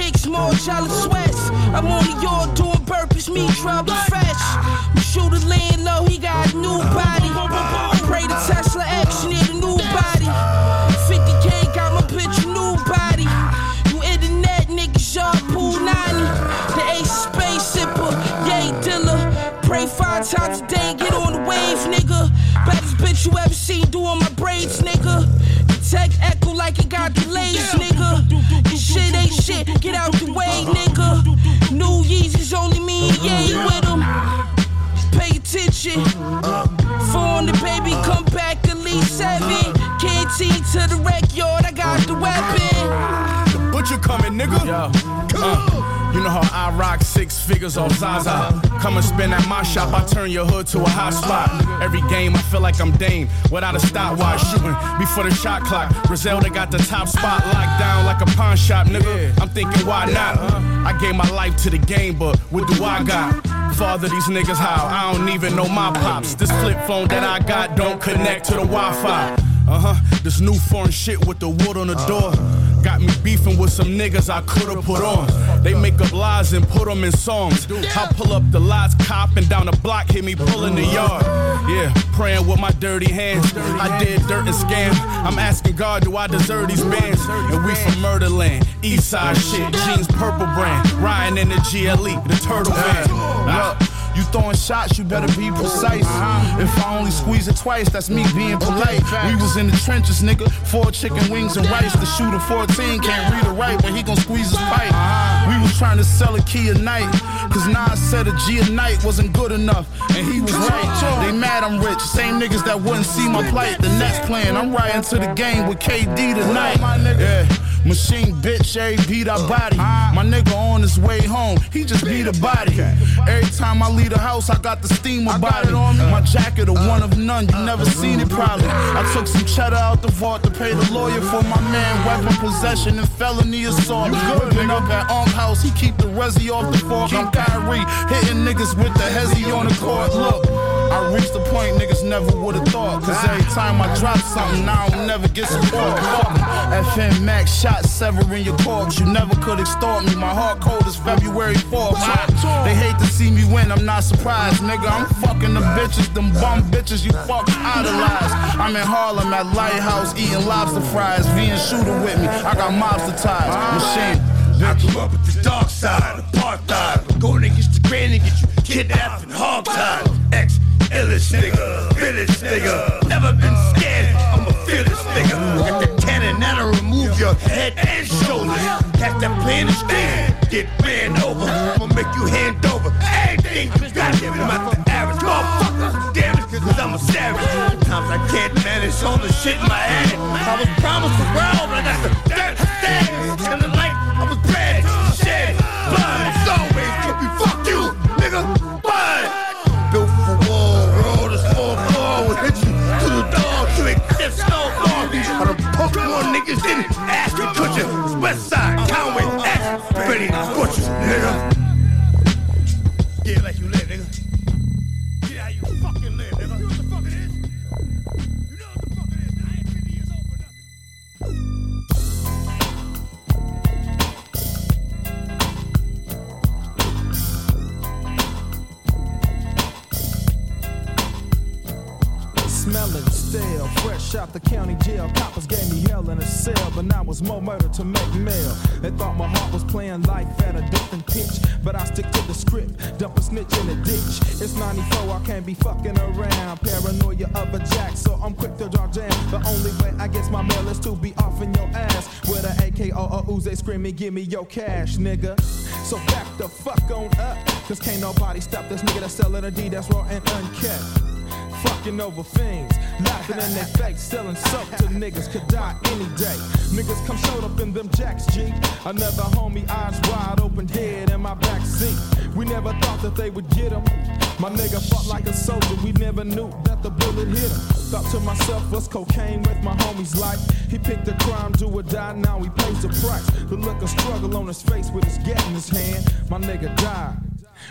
Speaker 7: kicks, more jelly sweats. I'm on the yard doing burpees, me trouble fresh. My shooter laying low, he got a new body. Pray the Tesla X, need a new body. 50k got my picture, new body. You internet niggas, y'all pool 90. The ace space sipper, yay dealer. Pray five times a day, get on the wave, nigga. Baddest bitch you ever seen doing my braids, nigga. Tech echo like it got delays, nigga. This shit ain't shit, get out the way, nigga. New Yeezys only me, yay with them. Pay attention. Phone the baby, come back at least seven. Canteen to the rec yard, I got the weapon.
Speaker 8: Butcher coming, nigga. Uh, you know how I rock six figures off Zaza. Come and spin at my shop, I turn your hood to a hot spot. Every game, I feel like I'm Dame without a stopwatch shooting before the shot clock. Griselda got the top spot locked down like a pawn shop, nigga. I'm thinking, why not? I gave my life to the game, but what do I got? Father, these niggas how? I don't even know my pops. This flip phone that I got don't connect to the Wi-Fi. Uh huh. This new foreign shit with the wood on the door. Got me beefing with some niggas I could've put on. They make up lies and put them in songs. I pull up the lies, copping down the block, hit me pulling the yard. Yeah, praying with my dirty hands. I did dirt and scam. I'm asking God, do I deserve these bands? And we from Murderland, East Side shit, jeans purple brand. Ryan in the GLE, the turtle van. Ah.
Speaker 9: You throwing shots, you better be precise. If I only squeeze it twice, that's me being polite. We was in the trenches, nigga. Four chicken wings and rice. The shooter 14 can't read or write but he gon' squeeze his pipe. We was trying to sell a key a night. Cause Nas said a G a night wasn't good enough. And he was right. They mad I'm rich. Same niggas that wouldn't see my plight. The Nets playing. I'm riding to the game with KD tonight. Yeah. Machine bitch, every beat I body. My nigga on his way home, he just beat a body. Every time I leave the house, I got the steam about it. My jacket, a one of none, you never seen it probably. I took some cheddar out the vault to pay the lawyer for my man. Weapon possession and felony assault. Whipping up at Unk House, he keep the resi off the fork. I'm Kyrie, hitting niggas with the hezzy on the court. Look. I reached the point niggas never would've thought. Cause every time I drop something, I don't never get support. FM Max shot severing your corpse. You never could extort me. My heart cold is February 4th. They hate to see me win, I'm not surprised, nigga. I'm fucking the bitches, them bum bitches you fuck idolize. I'm in Harlem at Lighthouse eating lobster fries. V and shooter with me, I got mobster ties. Machine.
Speaker 10: I grew up with the dark side, apartheid. Going against the grain and get you kidnapped and hog-tied. Ex illest nigga, village nigga. Never been scared, I'm a fearless nigga. Got the cannon that'll remove your head and shoulders. Catch that plane and stand, get ran over. I'ma make you hand over everything. Goddamn it, I'm not the average motherfucker. Damn it, cause I'm a savage. Sometimes I can't manage all the shit in my head. I was promised the world, but I got the dirt status. And the light, I was bred, shed, more niggas than Ashton Kutcher. West Side, Conway, X, Benny Butcher, nigga. Get like
Speaker 11: stale, fresh out the county jail. Coppers gave me hell in a cell, but now it's more murder to make mail. They thought my heart was playing life at a different pitch, but I stick to the script. Dump a snitch in a ditch. It's 94, I can't be fucking around. Paranoia of a jack, so I'm quick to draw jam. The only way I get my mail is to be off in your ass with a AK or a Uzi screaming, "Give me your cash, nigga." So back the fuck on up, cause can't nobody stop this nigga that's selling a D that's raw and unkept fucking over fiends, laughing in their face, selling soap to niggas could die any day. Niggas come showed up in them jacks, G. Another homie, eyes wide open, head in my back seat. We never thought that they would get him. My nigga fought like a soldier, we never knew that the bullet hit him. Thought to myself, what's cocaine with my homie's life? He picked a crime, do or die, now he pays the price. The look of struggle on his face with his gat in his hand. My nigga died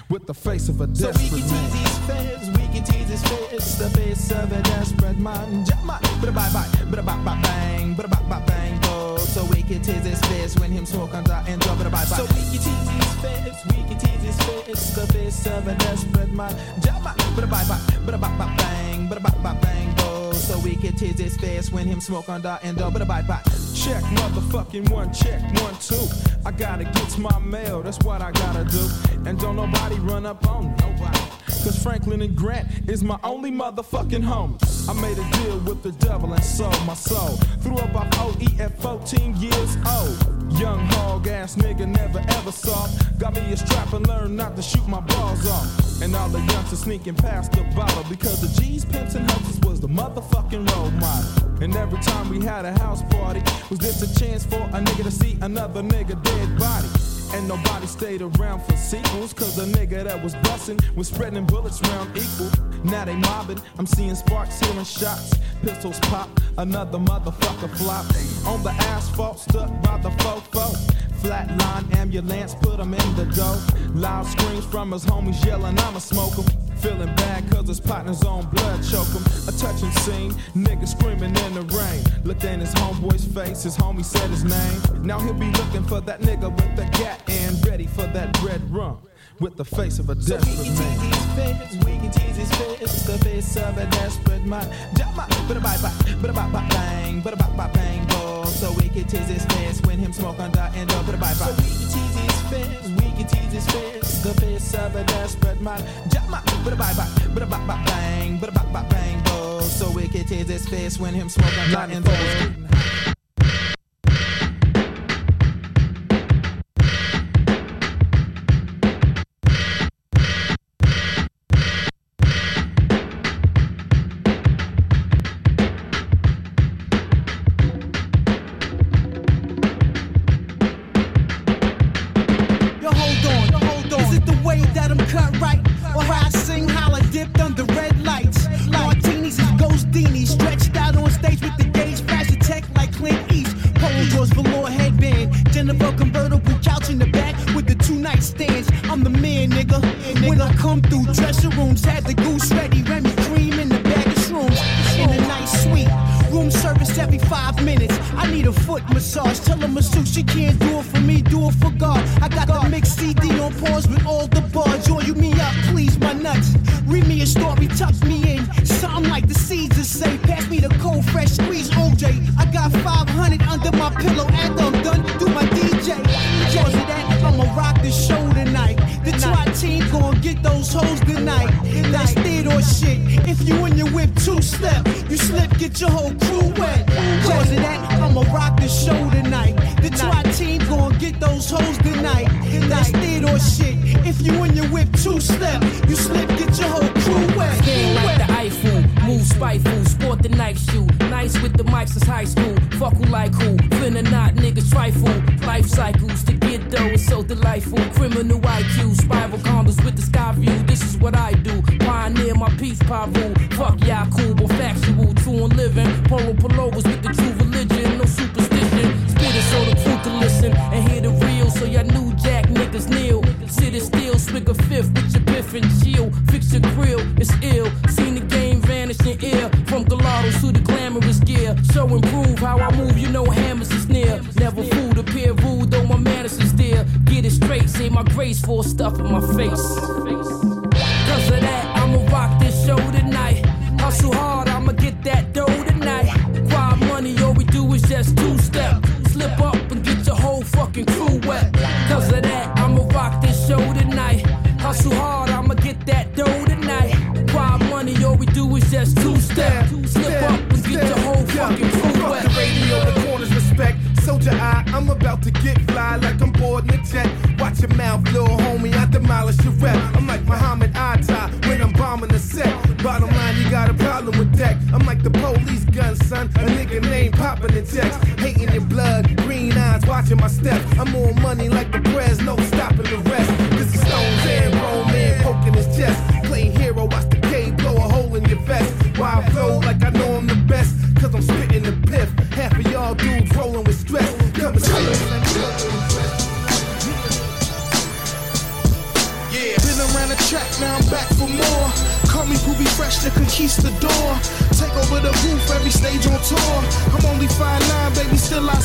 Speaker 11: with the face of a
Speaker 12: So we
Speaker 11: desperate
Speaker 12: can
Speaker 11: man.
Speaker 12: tease these feds, we can tease his feds, the face of a desperate man. Jama, bada bye bye, bada bye bye bang, bada bye bye bang, go. So we can tease his feds when him smoke on the end, bada bye bye. So we can tease these feds, we can tease his feds, the face of a desperate man. Jama, bada bye bye, bada bye bye bang, bada bye bye bang, go. So we can tease his face when him smoke on the end, bada bye bye.
Speaker 11: Check, motherfucking one, check, one, two. I gotta get to my mail, that's what I gotta do. And don't nobody run up on. Nobody. Cause Franklin and Grant is my only motherfucking home. I made a deal with the devil and sold my soul. Threw up off OE at 14 years old. Young hog ass nigga never ever saw. Got me a strap and learned not to shoot my balls off. And all the youngsters sneaking past the bottle because the G's, pimps, and hustlers was the motherfucking role model. And every time we had a house party, was this a chance for a nigga to see another nigga dead body? And nobody stayed around for sequels, cause the nigga that was bustin' was spreading bullets round equal. Now they mobbing, I'm seeing sparks, hearing shots, pistols pop, another motherfucker flop. On the asphalt, stuck by the fofo. Flatline ambulance, put him in the dough. Loud screams from his homies yelling, I'ma smoke him. Feeling bad cause his partner's on blood choke him. A touching scene, nigga screaming in the rain. Looked in his homeboy's face, his homie said his name. Now he'll be looking for that nigga with the gat and ready for that red rum. With the face of a
Speaker 12: So we
Speaker 11: desperate
Speaker 12: can tease
Speaker 11: man.
Speaker 12: these feds, we can tease his feds, the face of a desperate man. Jama, bada bye bye, bada bye bye bang, bada bye bye bang, go. So we can tease his feds when him smoke on the end of bada bye bye. So we can tease his feds, we can tease his feds, the face of a desperate man. Jama, bada bye bye, bada bye bye bang, bada bye bye bang, go. So we can tease his face when him smoke on the end of
Speaker 13: Yo, like the
Speaker 9: police gun, son. A nigga named popping the checks. Hating your blood, green eyes, watching my steps. I'm on money like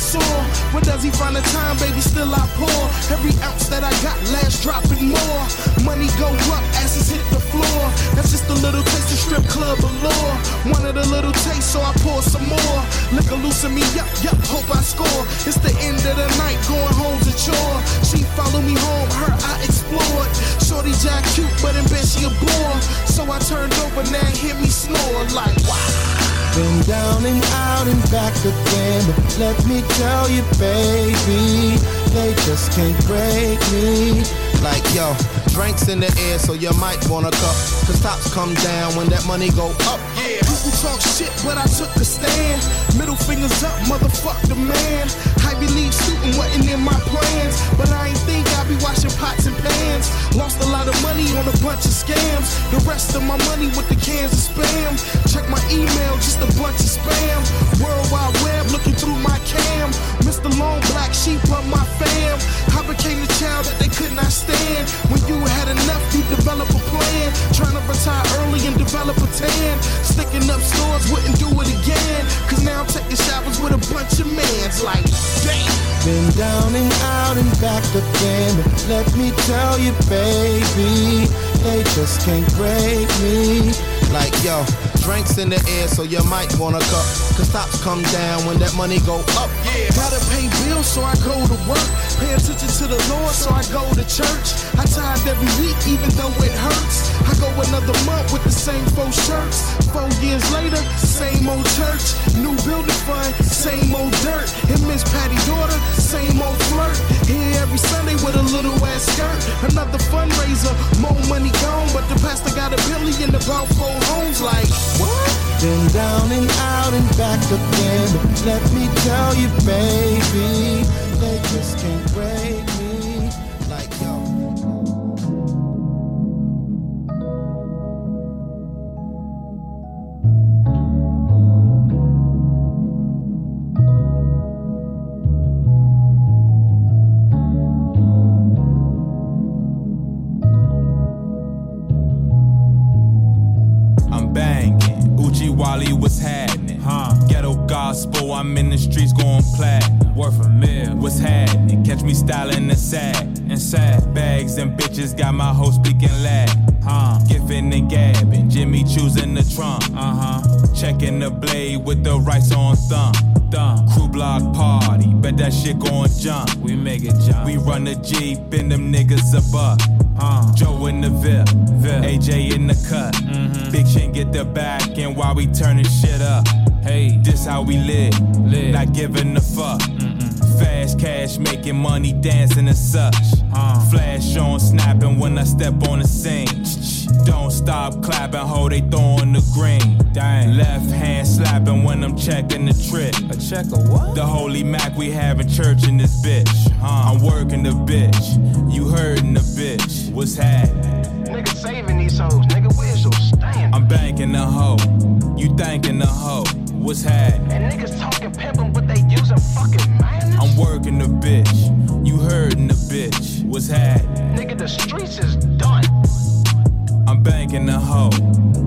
Speaker 14: still Where does he find the time, baby, still I pour. Every ounce that I got, last dropping more. Money go up, asses hit the floor. That's just a little taste of strip club allure. Wanted a little taste, so I pour some more. Liquor loosen me up, yup, hope I score. It's the end of the night, going home's a chore. She follow me home, her I explored. Shorty jack cute, but in bed she a bore. So I turned over, now hear me snore like wow.
Speaker 4: Been down and out and back again, but let me tell you, baby, they just can't break me.
Speaker 15: Like yo, drinks in the air, so you might wanna cup. Cause tops come down when that money go up.
Speaker 14: Yeah, talk shit, but I took a stand. Middle fingers up, motherfuck the man. Ivy League student wasn't in my plans, but I ain't think I'd be washing pots and pans. Lost a lot of money on a bunch of scams. The rest of my money with the cans of spam. Check my email, just a bunch of spam. World Wide Web looking through my cam. Mr. Long Black Sheep of my fam. I became the child that they could not stand. When you had enough, you develop a plan. Trying to retire early and develop a tan. Sticking up stores, wouldn't do it again. Cause now I'm taking showers with a bunch of mans. Like, damn.
Speaker 4: Been down and out and back again, but let me tell you, baby, they just can't break me.
Speaker 15: Like yo, drinks in the air, so you might wanna cup. Cause tops come down when that money go up.
Speaker 14: Yeah. Gotta pay bills, so I go to work. Pay attention to the Lord, so I go to church. I tithe every week, even though it hurts. I go another month with the same four shirts. Four years later, same old church. New building fund, same old dirt. And Miss Patty daughter, same old flirt. Here every Sunday with a little ass skirt. Another fundraiser, more money gone, but the pastor got a billion about four homes. Like, what?
Speaker 4: Been down and out and back again, let me tell you, baby, they just can't break
Speaker 16: bitches got my hoe speaking Latin. Huh? Gifting and gabbing. Jimmy choosing the trunk. Uh huh. Checking the blade with the rice on thumb. Thumb. Crew block party. Bet that shit gon' jump. We make it jump. We run the Jeep and them niggas a buck. Joe in the VIP, AJ in the cut. Big chin get the back and while we turning shit up. Hey, this how we live, not giving a fuck. Fast cash making money dancing and such. Uh. Flash on snapping when I step on the scene. Don't stop clapping, ho, they throwing the green. Dang. Left hand slapping when I'm checking the trick. A check of what? The holy Mac we having church in this bitch. Huh. I'm working the bitch. You hurting the bitch. What's happening?
Speaker 17: Nigga saving these hoes, nigga, where's your stand?
Speaker 16: I'm banking the hoe. You thanking the hoe. What's happening?
Speaker 17: And niggas talking pimpin', but they using fucking man.
Speaker 16: I'm working the bitch. You hurting the bitch. What's happening?
Speaker 17: Nigga, the streets is done.
Speaker 16: I'm banking the hoe.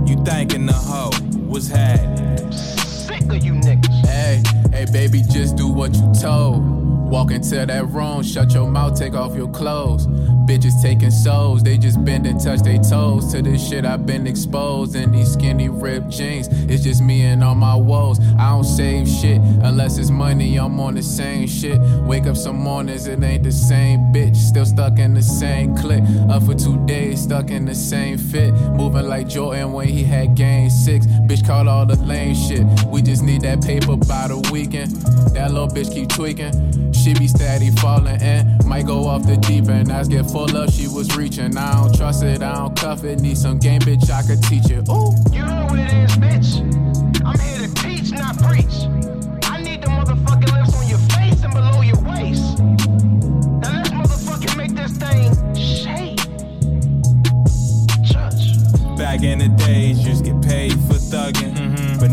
Speaker 16: You thanking the hoe. What's happening?
Speaker 17: Sick of you niggas.
Speaker 18: Hey, hey, baby, just do what you told. Walk into that room, shut your mouth, take off your clothes. Bitches taking souls, they just bend and touch their toes. To this shit I've been exposed in these skinny ripped jeans. It's just me and all my woes. I don't save shit unless it's money, I'm on the same shit. Wake up some mornings, it ain't the same bitch. Still stuck in the same clique. Up for two days, stuck in the same fit. Moving like Jordan when he had game six. Bitch call all the lame shit. We just need that paper by the weekend. That little bitch keep tweaking. She be steady falling in. Might go off the deep end. Eyes get up, she was reaching. I don't trust it, I don't cuff it. Need some game, bitch, I could teach it. Ooh.
Speaker 17: You know what it is, bitch. I'm here to teach, not preach. I need the motherfucking lips on your face and below your waist. Now let's motherfucking make this thing shake. Judge.
Speaker 16: Back in the days, just get paid for thuggin'. But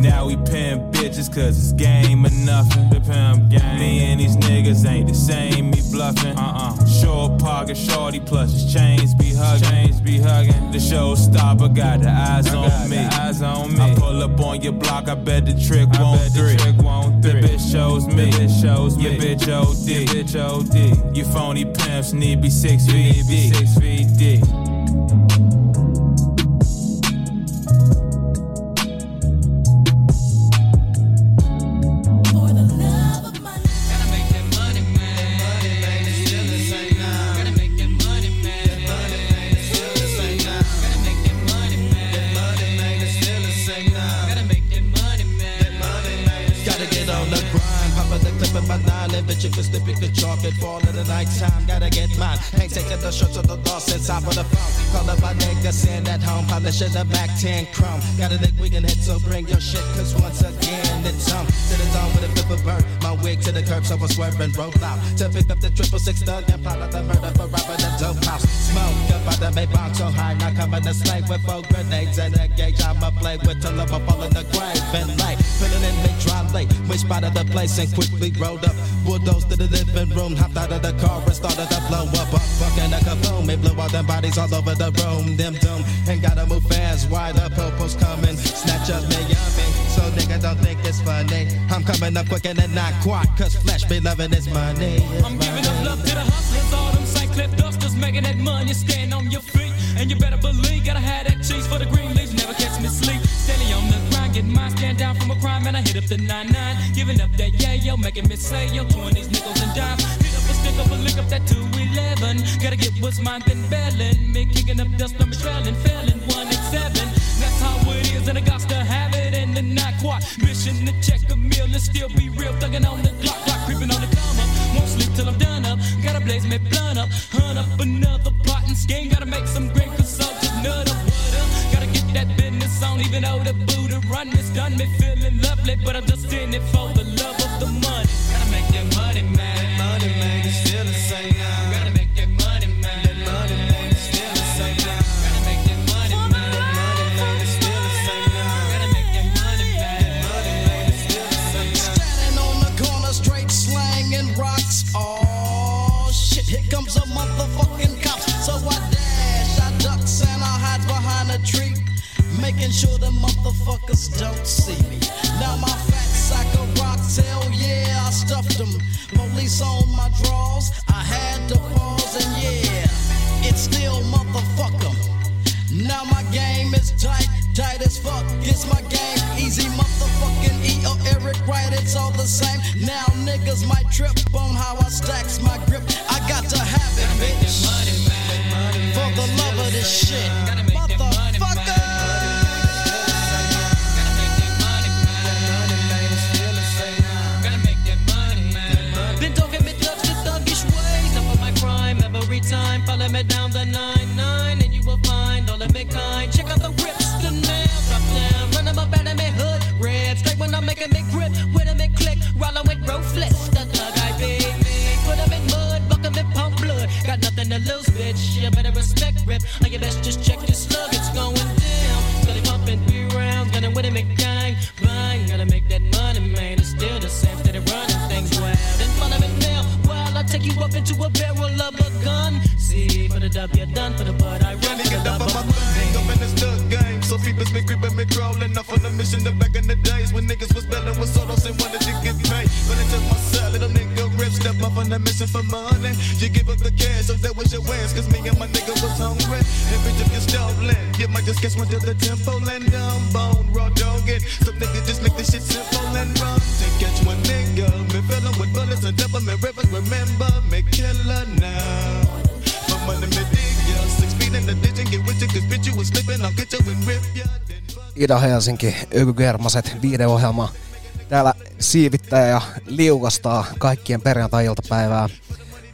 Speaker 16: now we pimp bitches cause it's game or nothing. The pimp game. Me and these niggas ain't the same, me bluffing. Uh-uh. Short pocket, shorty plus his chains be hugging. Chains be hugging. The showstopper got the eyes on me. eyes on me. I pull up on your block, I bet the trick won't three. trick won't three. The bitch shows me. The bitch shows me. Your bitch OD. Your bitch OD. You phony pimps need be six feet deep. Six feet deep.
Speaker 19: At home, polishing the back 10 chrome. Got a dick we can hit, so bring your shit, cause once again it's on. To the zone with a flip of my wig to the curb, so I swerve and roll out. To pick up the triple six thug and plot out the murder for robbing the dope house. Smoke up out the Maybach so high, now coming to slay with four grenades and a gauge. I'ma play with till I'm fall in the grave and lay. Filling in me dry late, we spotted the place and quickly rolled up. Bulldozed to the living room, hopped out of the car and started to blow up. up fucking a kaboom, it blew all them bodies all over the room. Them dumb, ain't gotta move fast, why the popo's coming. Snatch up me, yummy. So nigga don't think it's funny. I'm coming up quick and then not quite, cause flesh be loving this money.
Speaker 20: I'm giving up love to the hustlers, all them. Cliff dusters making that money. Stand on your feet, and you better believe, gotta have that cheese for the green leaves. Never catch me sleep. Steady on the grind, getting mine, stand down from a crime, and I hit up the 9-9. Giving up that yeah, yo, making me say, yo, 20s, nickels, and dimes. Hit up a stick up a lick up that 211. Gotta get what's mine, been bailing. Me kicking up dust, I'm trailing, failing, 1 and 7. That's how it is, and I got to Mission to check a meal and still be real, thugging on the clock, clock creeping on the come up. Won't sleep till I'm done up. Gotta blaze me blunt up, hunt up another plot and scheme. Gotta make some great consultants, nut up. Gotta get that business on, even though the Buddha run it's done me feeling lovely, but I'm just in it for the love of the money. Gotta make that. Money, man,
Speaker 19: don't see me. Now my fat sack of rocks, hell yeah, I stuffed them. Police on my drawers, I had to pause and yeah, it's still motherfucker. Now my game is tight, tight as fuck. It's my game, easy motherfucking E or Eric Wright, it's all the same. Now niggas might trip on how I the
Speaker 21: mission for money. You give up the cash, so that was your wins. Cause me and my nigga was hungry. And bitch, if you're stolen, you might just catch one the tempo and down bone. Raw dogging. Some niggas just make this shit simple and run. To catch one nigga, me filling with bullets and double me rivers. Remember me killer now. For money me dig ya. Six feet in the ditch and get with you. Cause bitch, you was slipping. I'll get you and rip ya.
Speaker 2: Ida Helsinki, Ökygermaset, viideohjelma. Täällä siivittää ja liukastaa kaikkien perjantai-iltapäivää.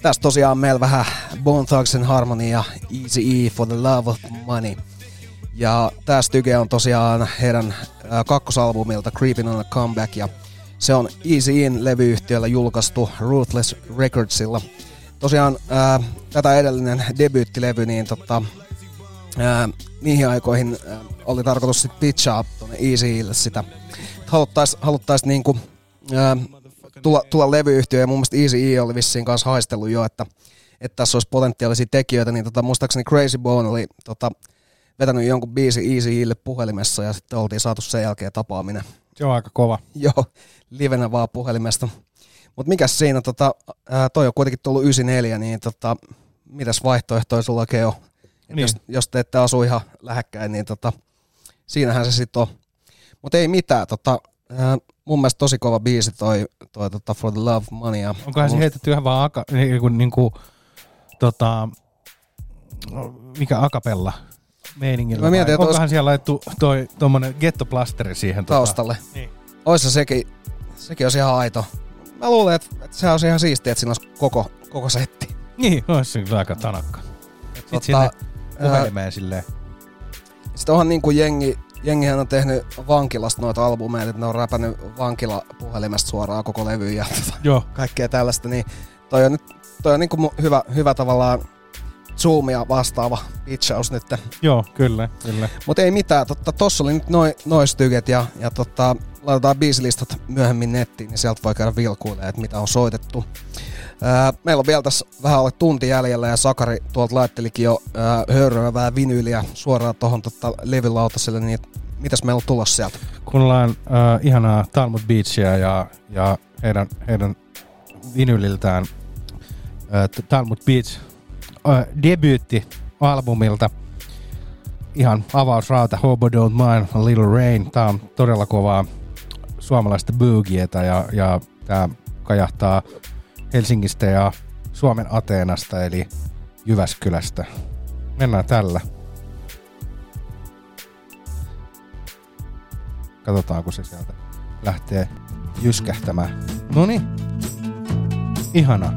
Speaker 2: Tässä tosiaan meillä vähän Bone Thugs and Harmony ja Easy E for the Love of Money. Ja tää styke on tosiaan heidän kakkosalbumilta Creeping on a Comeback ja se on Easy In levyyhtiöllä julkaistu Ruthless Recordsilla. Tosiaan ää, tätä edellinen debyyttilevy, niin tota, ää, niihin aikoihin ää, oli tarkoitus sit pitchaa tuonne Easyille sitä. Haluttais, haluttais niinku, ää, tulla, tulla levyyhtiö ja mun mielestä Easy E oli vissiin kanssa haistellut jo, että, että tässä olisi potentiaalisia tekijöitä, niin tota, muistaakseni Crazy Bone oli tota, vetänyt jonkun biisi Easy Ille puhelimessa ja sitten oltiin saatu sen jälkeen tapaaminen.
Speaker 3: Se on aika kova.
Speaker 2: Joo, livenä vaan puhelimesta. Mutta mikäs siinä, tota, ää, toi on kuitenkin tullut 94, niin tota, mitäs vaihtoehtoja sulla oikein on? Et
Speaker 3: Niin.
Speaker 2: Jos, jos te ette asu ihan lähekkäin, niin tota, siinähän se sitten on. Mutta ei mitään, tota, ää, mun mielestä tosi kova biisi toi, toi tota For the Love Money.
Speaker 3: Onkohan se heitetty ihan vaan aka, niin kuin, niin kuin, tota, mikä akapella meiningillä?
Speaker 2: Mä mietin, että
Speaker 3: Onkohan
Speaker 2: olis-
Speaker 3: siellä laittu toi tommonen gettoplasteri siihen
Speaker 2: taustalle.
Speaker 3: Tota, niin.
Speaker 2: Oissa sekin, sekin olisi ihan aito. Mä luulen, että, että se olisi ihan siistiä, että siinä olisi koko, koko setti.
Speaker 3: Niin, olisi kyllä aika tanakka. Sitten
Speaker 2: Tota,
Speaker 3: sinne
Speaker 2: ää,
Speaker 3: puhelimeen silleen.
Speaker 2: Sitten onhan niin kuin jengi, jengihän on tehnyt vankilasta noita albumeita, että ne on räpännyt vankilapuhelimesta suoraan koko levy ja
Speaker 3: Joo.
Speaker 2: kaikkea tällaista, niin toi on nyt toi on niin kuin hyvä, hyvä tavallaan Zoomia vastaava pitchaus nyt.
Speaker 3: Joo, kyllä, kyllä.
Speaker 2: Mutta ei mitään, totta, tossa oli nyt noi, noi styket ja, ja tota, laitetaan biisilistat myöhemmin nettiin, niin sieltä voi käydä vilkuilemaan, että mitä on soitettu. Meillä on vielä tässä vähän alle tunti jäljellä ja Sakari tuolta laittelikin jo ää, hörröävää vinyyliä suoraan tuohon tota, levylautaselle, niin mitäs meillä on tulossa sieltä?
Speaker 3: Kuunnellaan äh, ihanaa Talmud Beachia ja, ja heidän, heidän vinyliltään äh, Talmud Beach äh, debyytti albumilta. Ihan avausrauta Hobo Don't Mind Little Rain. Tää on todella kovaa suomalaista boogieta ja, ja tää kajahtaa Helsingistä ja Suomen Ateenasta eli Jyväskylästä. Mennään tällä. Katsotaan, kun se sieltä lähtee jyskähtämään. Noni. Ihana.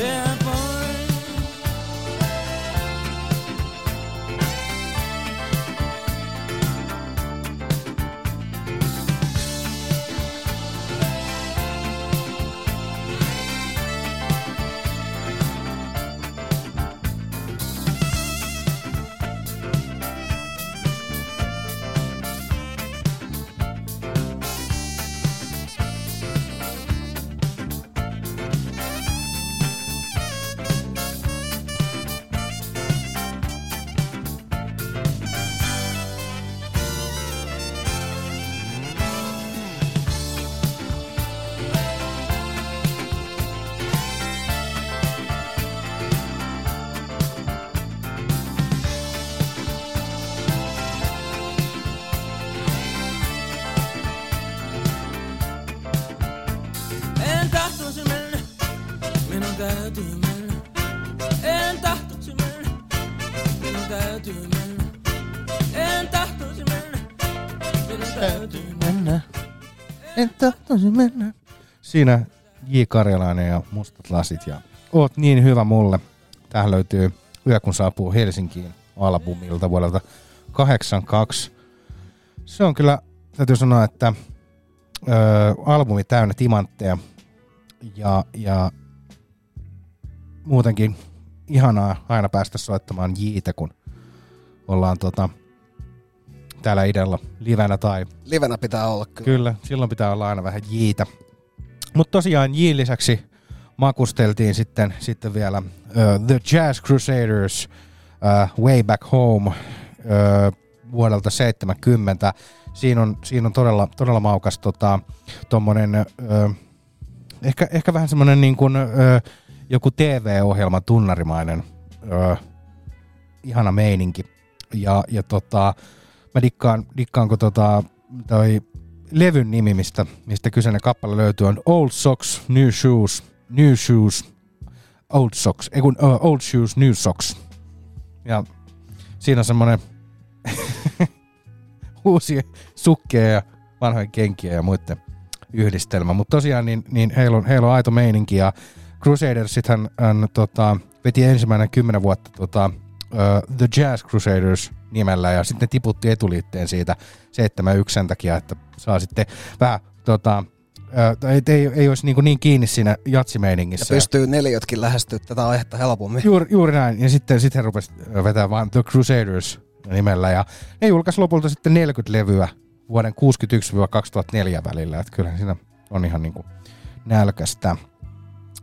Speaker 7: Yeah. En tahtoisi mennä.
Speaker 3: Siinä J. Karjalainen ja Mustat lasit ja oot niin hyvä mulle. Tähän löytyy Yö kun saapuu Helsinkiin albumilta vuodelta 82. Se on kyllä, täytyy sanoa, että ö, albumi täynnä timantteja ja, ja muutenkin ihanaa aina päästä soittamaan Jiitä, kun ollaan tota, täällä idellä livenä tai...
Speaker 2: Livenä pitää olla kyllä.
Speaker 3: Kyllä, silloin pitää olla aina vähän Jiitä. Mutta tosiaan J lisäksi makusteltiin sitten, sitten vielä uh, The Jazz Crusaders uh, Way Back Home uh, vuodelta 70. Siinä on, siinä on todella, todella maukas tota, tommonen, uh, ehkä, ehkä vähän semmonen niin kuin, uh, joku TV-ohjelma tunnarimainen uh, ihana meininki. Ja, ja tota, mä dikkaan, dikkaan kun tota, toi levyn nimi, mistä, mistä kyseinen kappale löytyy, on Old Socks, New Shoes, New Shoes, Old Socks, ei kun uh, Old Shoes, New Socks. Ja siinä on semmoinen uusia sukkia ja vanhoja kenkiä ja muiden yhdistelmä. Mutta tosiaan niin, niin heillä, on, heillä on aito meininki ja Crusadersithan hän, tota, veti ensimmäinen kymmenen vuotta tota, uh, The Jazz Crusaders nimellä ja sitten tiputti etuliitteen siitä 71 sen takia, että saa sitten vähän tota, uh, ei, ei, ei olisi niin, niin kiinni siinä
Speaker 2: Ja
Speaker 3: jatsimeiningissä.
Speaker 2: pystyy neljötkin lähestyä tätä aihetta helpommin.
Speaker 3: Juuri, juuri näin. Ja sitten, sitten he rupesi vetämään vaan The Crusaders nimellä. Ja ne julkaisi lopulta sitten 40 levyä vuoden 61-2004 välillä. Että kyllä siinä on ihan niin kuin nälkästä.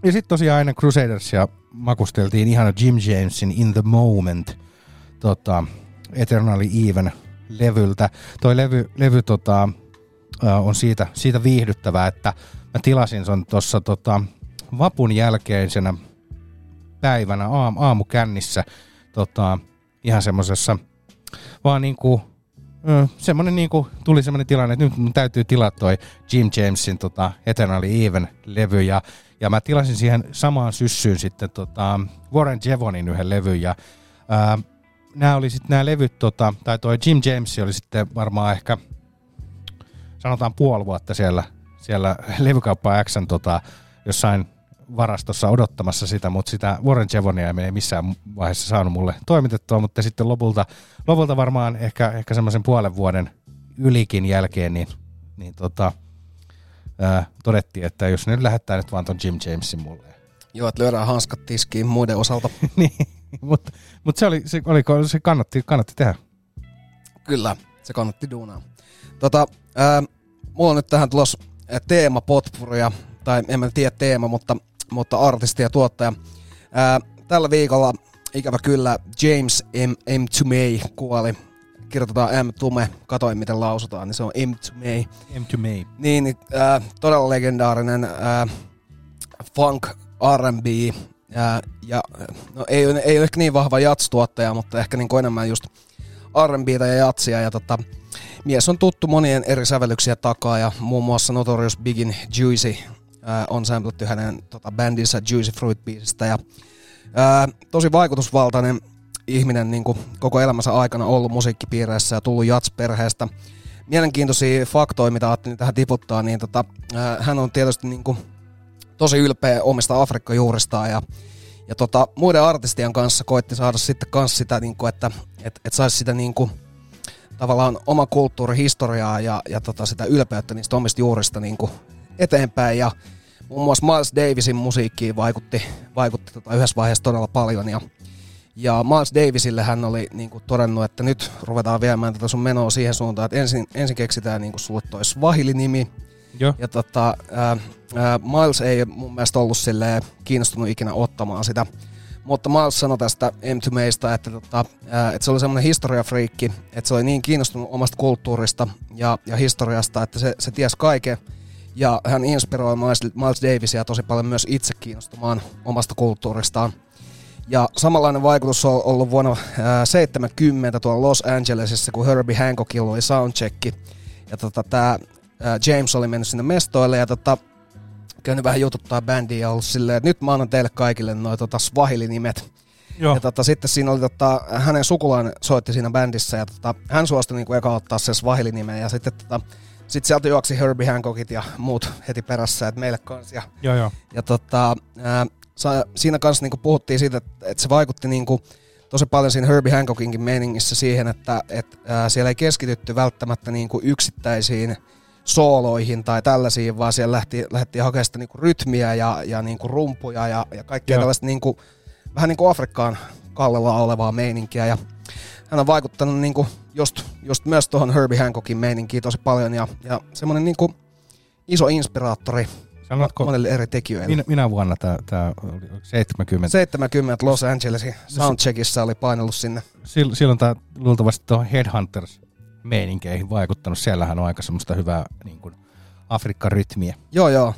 Speaker 3: Ja sitten tosiaan aina Crusadersia makusteltiin ihana Jim Jamesin In the Moment tota, Eternally Even levyltä. Toi levy, levy tota, on siitä, siitä viihdyttävää, että mä tilasin sen tuossa tota, vapun jälkeisenä päivänä aam, aamukännissä tota, ihan semmosessa vaan niinku semmonen niinku, tuli semmonen tilanne, että nyt mun täytyy tilaa toi Jim Jamesin tota, Eternally Even levy ja, ja mä tilasin siihen samaan syssyyn sitten tota, Warren Jevonin yhden levyn ja nämä oli sitten nämä levyt, tota, tai toi Jim James oli sitten varmaan ehkä sanotaan puoli vuotta siellä, siellä levykauppa Xn tota, jossain varastossa odottamassa sitä, mutta sitä Warren Jevonia ei missään vaiheessa saanut mulle toimitettua, mutta sitten lopulta, lopulta varmaan ehkä, ehkä semmoisen puolen vuoden ylikin jälkeen, niin, niin tota, ää, todettiin, että jos nyt lähettää nyt vaan ton Jim Jamesin mulle.
Speaker 2: Joo, että lyödään hanskat tiskiin muiden osalta.
Speaker 3: niin, mutta mut se, oli, se, oliko, se kannatti, kannatti tehdä.
Speaker 2: Kyllä, se kannatti duunaa. Tota, ää, mulla on nyt tähän tulos teema potpuria, tai en mä tiedä teema, mutta, mutta artisti ja tuottaja. Ää, tällä viikolla ikävä kyllä James M. M. Tumey kuoli. Kirjoitetaan M. Tume, katoin miten lausutaan, niin se on M. Tumey.
Speaker 3: M. Tumey.
Speaker 2: Niin, niin ää, todella legendaarinen ää, funk R&B ää, ja no, ei, ei ole ehkä niin vahva jats-tuottaja, mutta ehkä niin enemmän just R&Btä ja jatsia ja tota, mies on tuttu monien eri sävellyksiä takaa ja muun muassa Notorious Bigin Juicy ää, on sampletty hänen tota, bändinsä Juicy Fruit biisistä ja ää, tosi vaikutusvaltainen ihminen niin kuin koko elämänsä aikana ollut musiikkipiireissä ja tullut jats-perheestä. Mielenkiintoisia faktoja, mitä ajattelin tähän tiputtaa, niin tota, ää, hän on tietysti niin kuin tosi ylpeä omista Afrikka-juuristaan ja, ja tota, muiden artistien kanssa koitti saada sitten kans sitä, niin kuin, että et, et saisi sitä niin kuin, tavallaan oma kulttuurihistoriaa ja, ja tota, sitä ylpeyttä niistä omista juurista niin kuin eteenpäin ja muun muassa Miles Davisin musiikkiin vaikutti, vaikutti tota yhdessä vaiheessa todella paljon ja ja Miles Davisille hän oli niin kuin, todennut, että nyt ruvetaan viemään tätä sun menoa siihen suuntaan, että ensin, ensin keksitään niin kuin, sulle toi Swahili-nimi.
Speaker 3: Joo.
Speaker 2: Ja tota, ää, ää, Miles ei mun mielestä ollut silleen kiinnostunut ikinä ottamaan sitä. Mutta Miles sanoi tästä M2 Maysta, että, tota, ää, että se oli semmoinen historiafriikki, että se oli niin kiinnostunut omasta kulttuurista ja, ja historiasta, että se, se tiesi kaiken. Ja hän inspiroi Miles, Miles Davisia tosi paljon myös itse kiinnostumaan omasta kulttuuristaan. Ja samanlainen vaikutus on ollut vuonna ää, 70 tuolla Los Angelesissa, kun Herbie Hancockilla oli soundcheck. Ja tota, tämä James oli mennyt sinne mestoille ja tota, käynyt vähän jututtaa bändiä ja ollut silleen, että nyt mä annan teille kaikille noin tota Swahili-nimet.
Speaker 3: Joo.
Speaker 2: Ja tota, sitten siinä oli tota, hänen sukulainen soitti siinä bändissä ja tota, hän suostui niinku eka ottaa sen Swahili-nimen ja sitten tota, sit sieltä juoksi Herbie Hancockit ja muut heti perässä, että meille kanssa. Ja,
Speaker 3: Joo, joo.
Speaker 2: ja tota, ää, sa, siinä kanssa niinku puhuttiin siitä, että, että se vaikutti niinku tosi paljon siinä Herbie Hancockinkin meiningissä siihen, että et, ää, siellä ei keskitytty välttämättä niinku yksittäisiin sooloihin tai tällaisiin, vaan siellä lähti, lähdettiin hakemaan sitä niinku rytmiä ja, ja niinku rumpuja ja, ja kaikkea
Speaker 3: Joo.
Speaker 2: tällaista niinku, vähän niin kuin Afrikkaan kallella olevaa meininkiä. Ja hän on vaikuttanut niinku just, just myös tuohon Herbie Hancockin meininkiin tosi paljon ja, ja semmoinen niinku iso inspiraattori
Speaker 3: Sanotko,
Speaker 2: monelle eri tekijöille.
Speaker 3: minä, minä vuonna tämä, oli 70?
Speaker 2: 70 Los Angelesin soundcheckissa oli painellut sinne.
Speaker 3: Sil- silloin tämä luultavasti tuohon Headhunters meininkeihin vaikuttanut. Siellähän on aika semmoista hyvää niin kuin Afrikka-rytmiä.
Speaker 2: Joo, joo.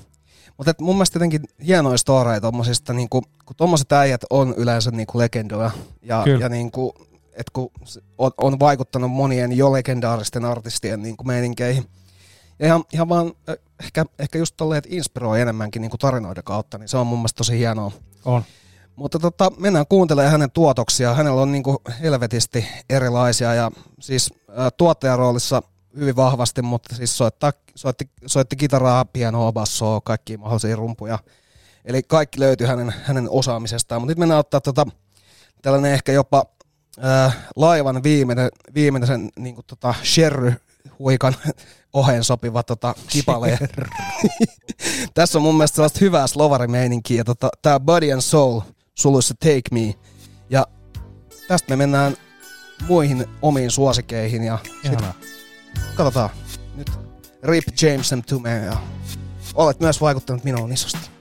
Speaker 2: Mutta mun mielestä jotenkin hienoja storeja tommosista, niinku, kun tommoset äijät on yleensä niinku legendoja. Ja,
Speaker 3: Kyllä.
Speaker 2: ja niinku, et kun on, on, vaikuttanut monien jo legendaaristen artistien niinku meininkeihin. Ja ihan, ihan vaan äh, ehkä, ehkä just tolleen, että inspiroi enemmänkin niinku tarinoiden kautta, niin se on mun mielestä tosi hienoa.
Speaker 3: On.
Speaker 2: Mutta tota, mennään kuuntelemaan hänen tuotoksia. Hänellä on niinku helvetisti erilaisia ja siis ä, tuottajaroolissa hyvin vahvasti, mutta siis soittaa, soitti, soitti kitaraa, pianoa, bassoa, kaikkia mahdollisia rumpuja. Eli kaikki löytyy hänen, hänen osaamisestaan. Mutta nyt mennään ottaa tota, tällainen ehkä jopa ää, laivan viimeinen, viimeisen niin kuin tota Sherry huikan oheen sopiva tota, kipale. Tässä on mun mielestä sellaista hyvää slovarimeininkiä. Ja tota, tää Body and Soul, suluissa Take Me. Ja tästä me mennään muihin omiin suosikeihin. Ja sit, katsotaan. Nyt Rip James and Tume. Ja olet myös vaikuttanut minuun isosti.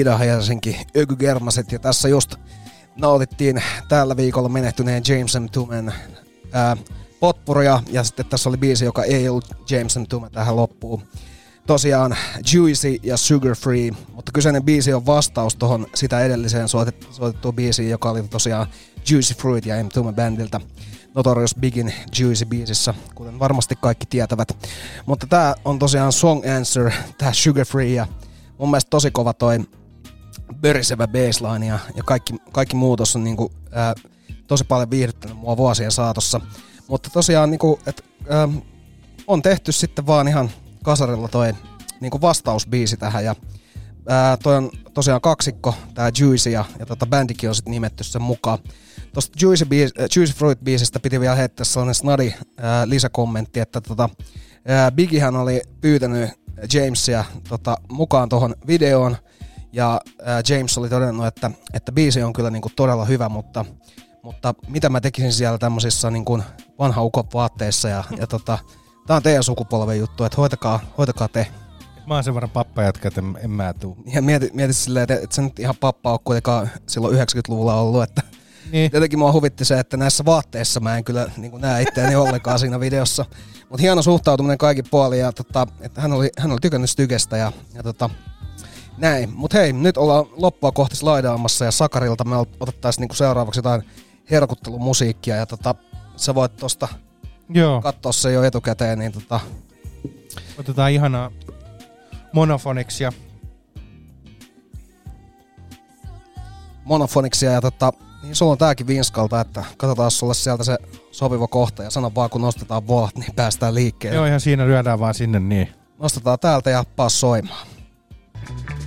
Speaker 2: Ida Helsinki, Öky Germaset ja tässä just nautittiin tällä viikolla menehtyneen James M. Tumen ää, potpuria ja sitten tässä oli biisi, joka ei ollut James M. Tume tähän loppuun. Tosiaan Juicy ja Sugar Free, mutta kyseinen biisi on vastaus tuohon sitä edelliseen soitet, soitettuun biisiin, joka oli tosiaan Juicy Fruit ja M. Tume bandilta. Notorious Bigin Juicy biisissä, kuten varmasti kaikki tietävät. Mutta tää on tosiaan Song Answer, tää Sugar Free ja mun mielestä tosi kova toi börisevä baseline ja, ja kaikki, kaikki muu tossa on niinku, ää, tosi paljon viihdyttänyt mua vuosien saatossa. Mutta tosiaan niinku, et, ää, on tehty sitten vaan ihan kasarilla toi niinku vastausbiisi tähän ja ää, toi on tosiaan kaksikko, tää Juicy ja, ja tota bändikin on sitten nimetty sen mukaan. Tuosta Juicy, biis, äh, Juicy Fruit-biisistä piti vielä heittää sellainen snadi ää, lisäkommentti, että tota, ää, Biggiehän oli pyytänyt Jamesia tota, mukaan tuohon videoon, ja ää, James oli todennut, että, että biisi on kyllä niinku todella hyvä, mutta, mutta mitä mä tekisin siellä tämmöisissä niinku vanha ukon vaatteissa, ja, ja tota, tää on teidän sukupolven juttu, että hoitakaa, hoitakaa te.
Speaker 3: Mä oon sen verran pappajätkä, että en, en mä tuu.
Speaker 2: Ja mieti, mieti silleen, että, että se nyt ihan pappa on kuitenkaan silloin 90-luvulla ollut, että
Speaker 3: Niin.
Speaker 2: Jotenkin mua huvitti se, että näissä vaatteissa mä en kyllä niin näe itseäni ollenkaan siinä videossa. Mutta hieno suhtautuminen kaikki puolin ja tota, että hän oli, hän oli tykännyt Stygestä ja, ja tota, näin. Mutta hei, nyt ollaan loppua kohti slaidaamassa ja Sakarilta me otettaisiin niinku seuraavaksi jotain herkuttelumusiikkia ja tota, sä voit tosta
Speaker 3: Joo.
Speaker 2: katsoa se jo etukäteen, niin tota,
Speaker 3: Otetaan ihanaa monofoniksia.
Speaker 2: monofoniksia ja tota, niin sulla on tääkin Vinskalta, että katsotaan sulle sieltä se sopiva kohta ja sano vaan kun nostetaan volat, niin päästään liikkeelle.
Speaker 3: Joo, ihan siinä lyödään vaan sinne niin.
Speaker 2: Nostetaan täältä ja paas soimaan.
Speaker 4: Thank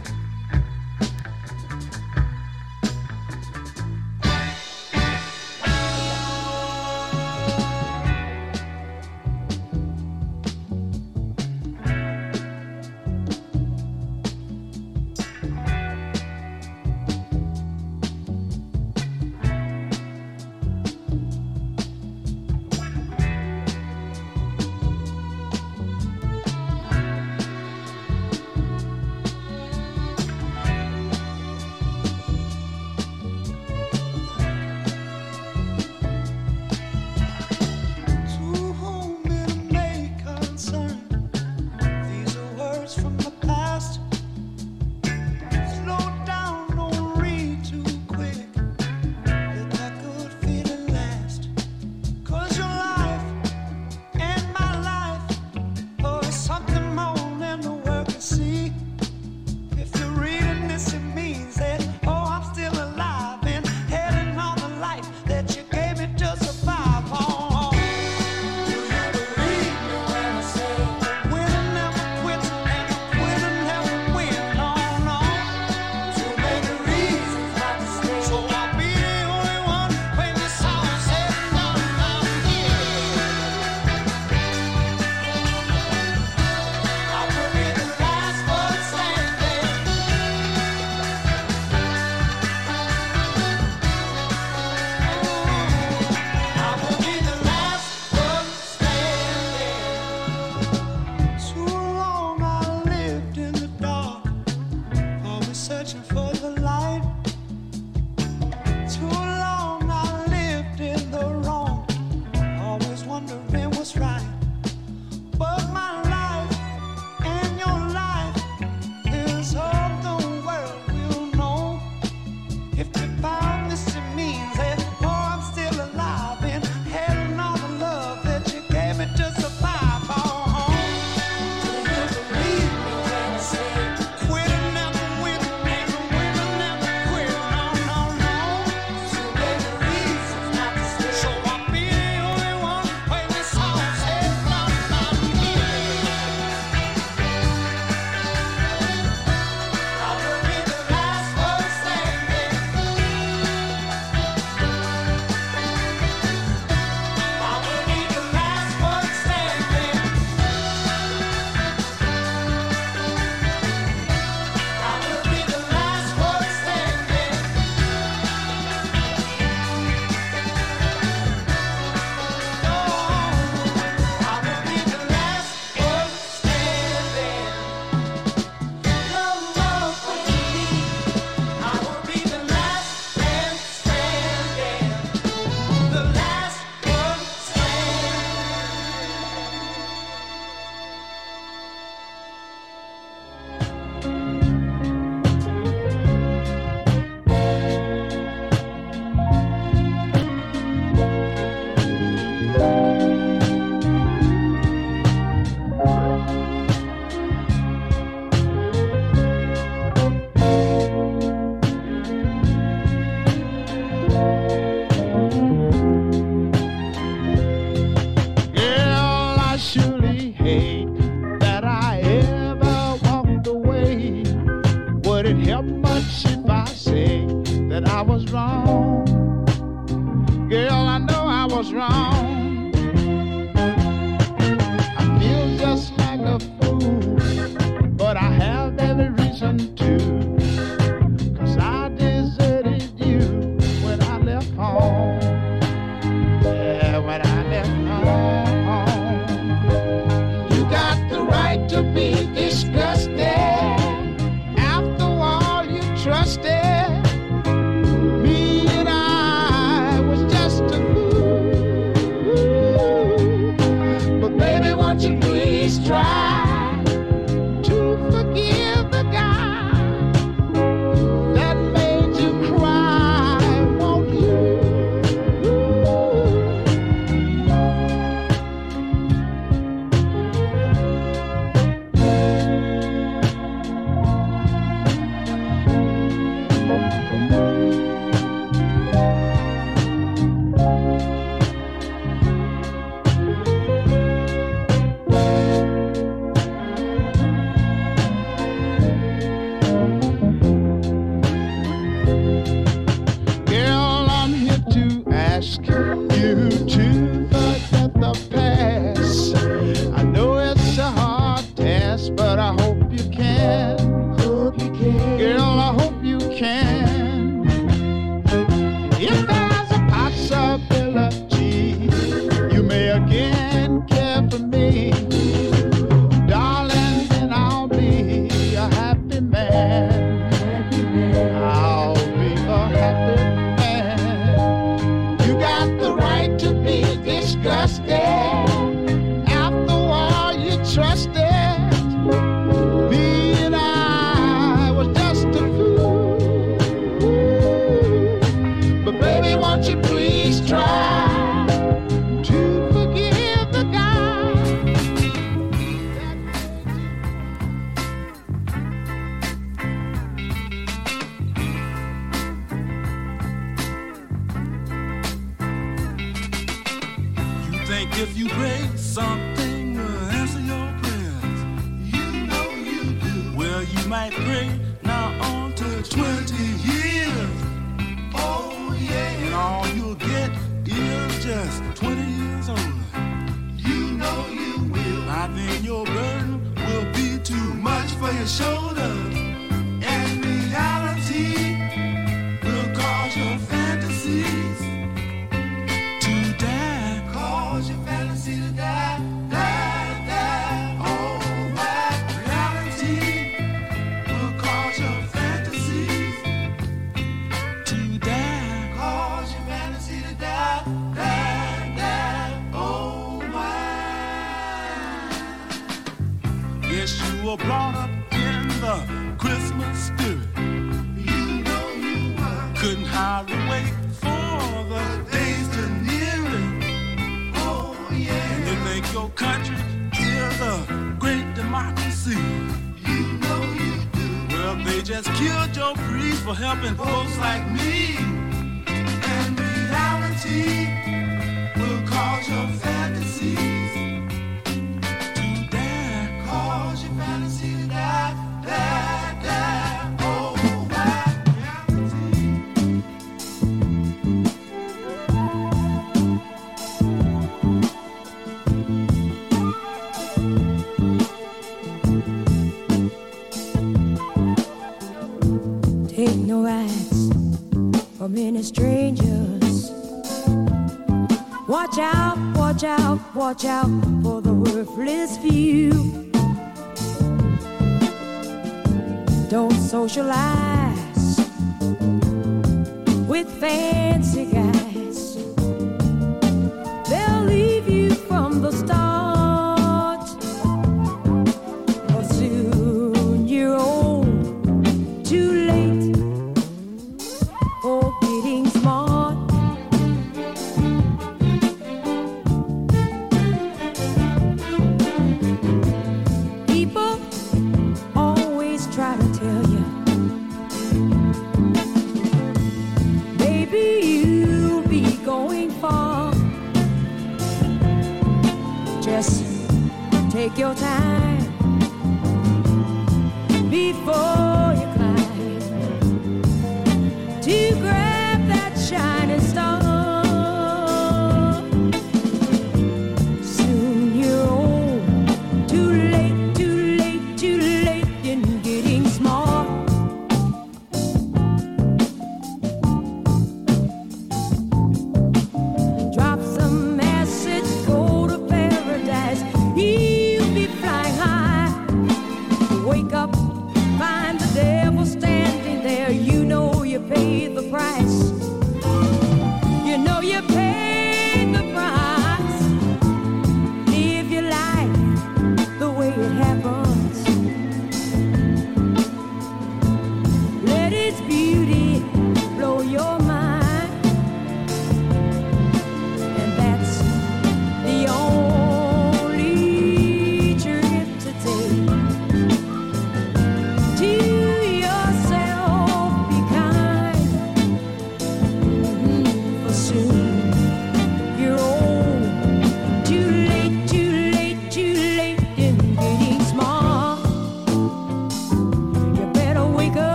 Speaker 22: ask
Speaker 23: watch out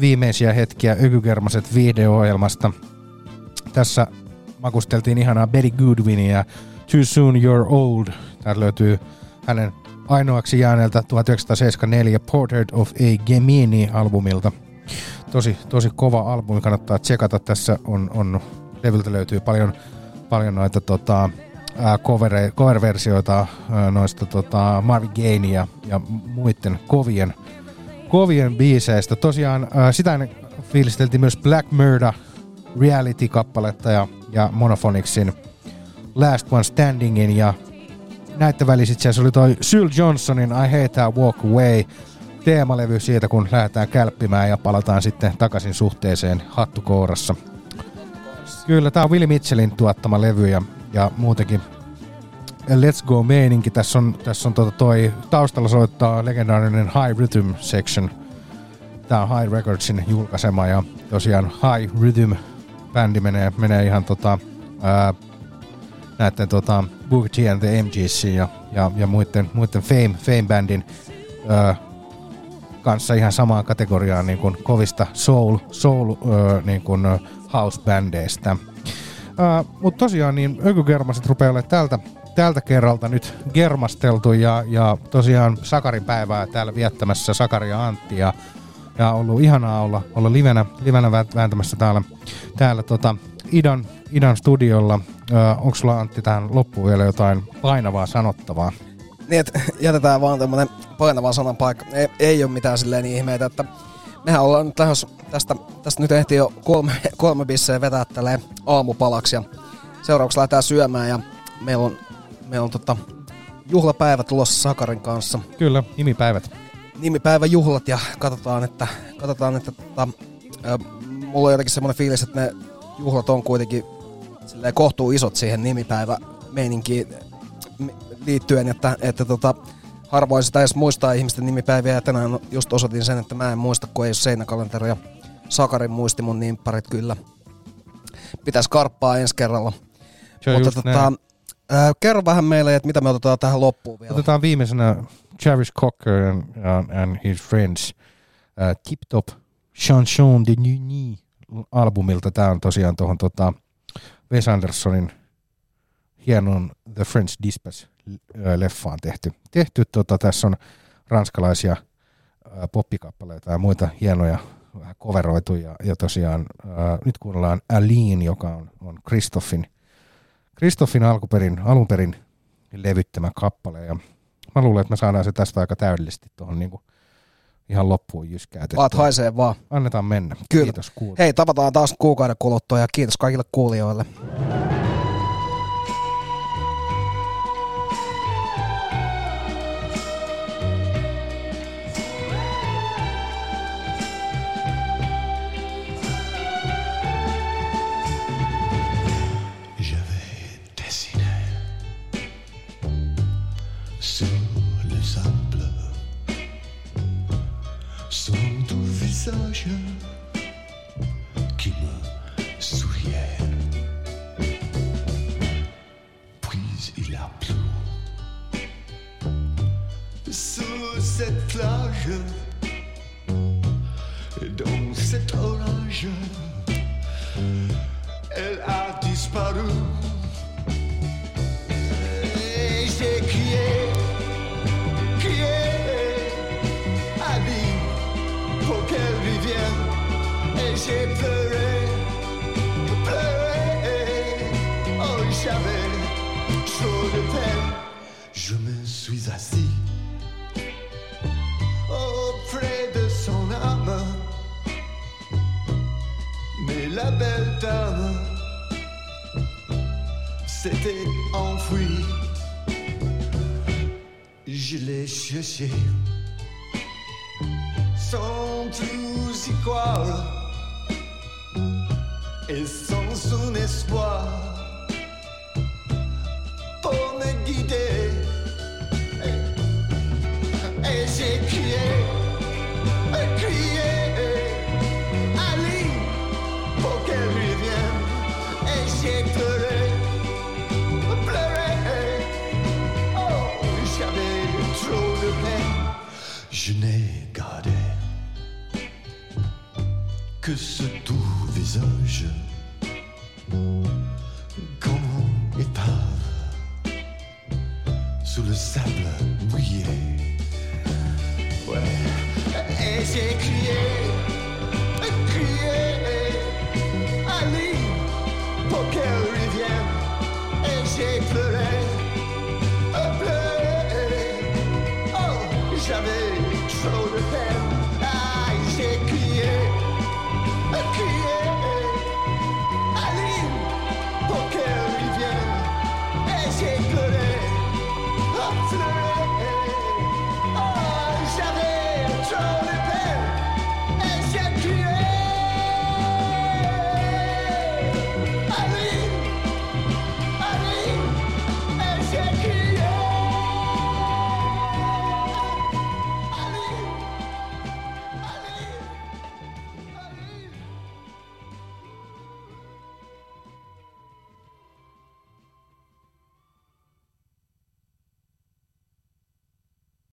Speaker 3: viimeisiä hetkiä Ökykermaset video-ohjelmasta. Tässä makusteltiin ihanaa Betty Goodwinia Too Soon You're Old. Täältä löytyy hänen ainoaksi jääneeltä 1974 Portrait of a Gemini-albumilta. Tosi, tosi kova albumi, kannattaa tsekata. Tässä on, on levyltä löytyy paljon, paljon noita tota, cover-versioita noista tota, Marvin Gaye ja, ja muiden kovien, kovien biiseistä. Tosiaan ää, sitä fiilisteltiin myös Black Murder reality-kappaletta ja, ja Monophonicsin Last One Standingin ja näiden välissä asiassa oli toi Syl Johnsonin I Hate How Walk Away teemalevy siitä, kun lähdetään kälppimään ja palataan sitten takaisin suhteeseen hattukourassa. Kyllä, tää on Willie Mitchellin tuottama levy ja, ja muutenkin Let's Go meininki. Tässä on, tässä on tota toi, taustalla soittaa legendaarinen High Rhythm Section. Tää on High Recordsin julkaisema ja tosiaan High Rhythm bändi menee, menee ihan tota, ää, näiden tota, Booker T and the MGC ja, ja, ja muiden, muiden Fame, Fame-bändin ää, kanssa ihan samaan kategoriaan niin kuin kovista soul, soul ää, niin kuin house-bändeistä. Mutta tosiaan niin ökygermaset rupeaa olemaan tältä, tältä kerralta nyt germasteltu ja, ja tosiaan Sakarin päivää täällä viettämässä Sakari ja Antti ja, ja ollut ihanaa olla, olla livenä, livenä vä- vääntämässä täällä, täällä tota Idan, Idan studiolla. Onko sulla Antti tähän loppuun vielä jotain painavaa sanottavaa?
Speaker 2: Niin, että jätetään vaan tämmönen painava sananpaikka. Ei, ei ole mitään silleen niin ihmeitä, että mehän ollaan nyt lähes tästä, tästä nyt ehti jo kolme, kolme bisseä vetää tälleen aamupalaksi ja seuraavaksi lähdetään syömään ja meillä on, meillä on tota, juhlapäivä tulossa Sakarin kanssa.
Speaker 3: Kyllä, nimipäivät.
Speaker 2: Nimipäiväjuhlat ja katsotaan, että, katsotaan, että tota, ö, mulla on jotenkin semmoinen fiilis, että ne juhlat on kuitenkin silleen kohtuu isot siihen nimipäivä meininkiin liittyen, että, että tota, harvoin sitä edes muistaa ihmisten nimipäiviä ja tänään just osoitin sen, että mä en muista, kun ei ole seinäkalenteri ja Sakarin muisti mun nimpparit kyllä. Pitäisi karppaa ensi kerralla.
Speaker 3: Se on
Speaker 2: Mutta
Speaker 3: just
Speaker 2: tota,
Speaker 3: näin.
Speaker 2: Ää, kerro vähän meille, että mitä me otetaan tähän loppuun vielä.
Speaker 3: Otetaan viimeisenä Travis Cocker and, and, and his friends uh, Tip Top Chanson de Nuit albumilta. Tämä on tosiaan tuohon tota, Wes Andersonin hienon The French Dispatch äh, leffaan tehty. tehty tota, tässä on ranskalaisia äh, poppikappaleita ja muita hienoja vähän coveroitu ja, ja tosiaan äh, nyt kuunnellaan Aline, joka on, on Kristoffin Kristoffin alkuperin, alunperin levyttämä kappale ja mä luulen, että me saadaan se tästä aika täydellisesti tuohon niin ihan loppuun jyskäätettyä.
Speaker 2: Vaat haisee vaan.
Speaker 3: Annetaan mennä.
Speaker 2: Kyllä.
Speaker 3: Kiitos kuulijat.
Speaker 2: Hei, tavataan taas kuukauden kuluttua ja kiitos kaikille kuulijoille.
Speaker 4: Elle a disparu. Et j'ai crié, crié, Ali, pour qu'elle revienne. Et j'ai pleuré, la belle dame. S'était enfuie. Je l'ai cherché. Sans plus y croire. Et sans son espoir. Pour me guider. Et, et j'ai crié, Je n'ai gardé que ce doux visage comme épave sous le sable mouillé. Ouais. Et j'ai crié, crié, Ali, pour qu'elle revienne. Et j'ai pleuré, pleuré. Oh, j'avais.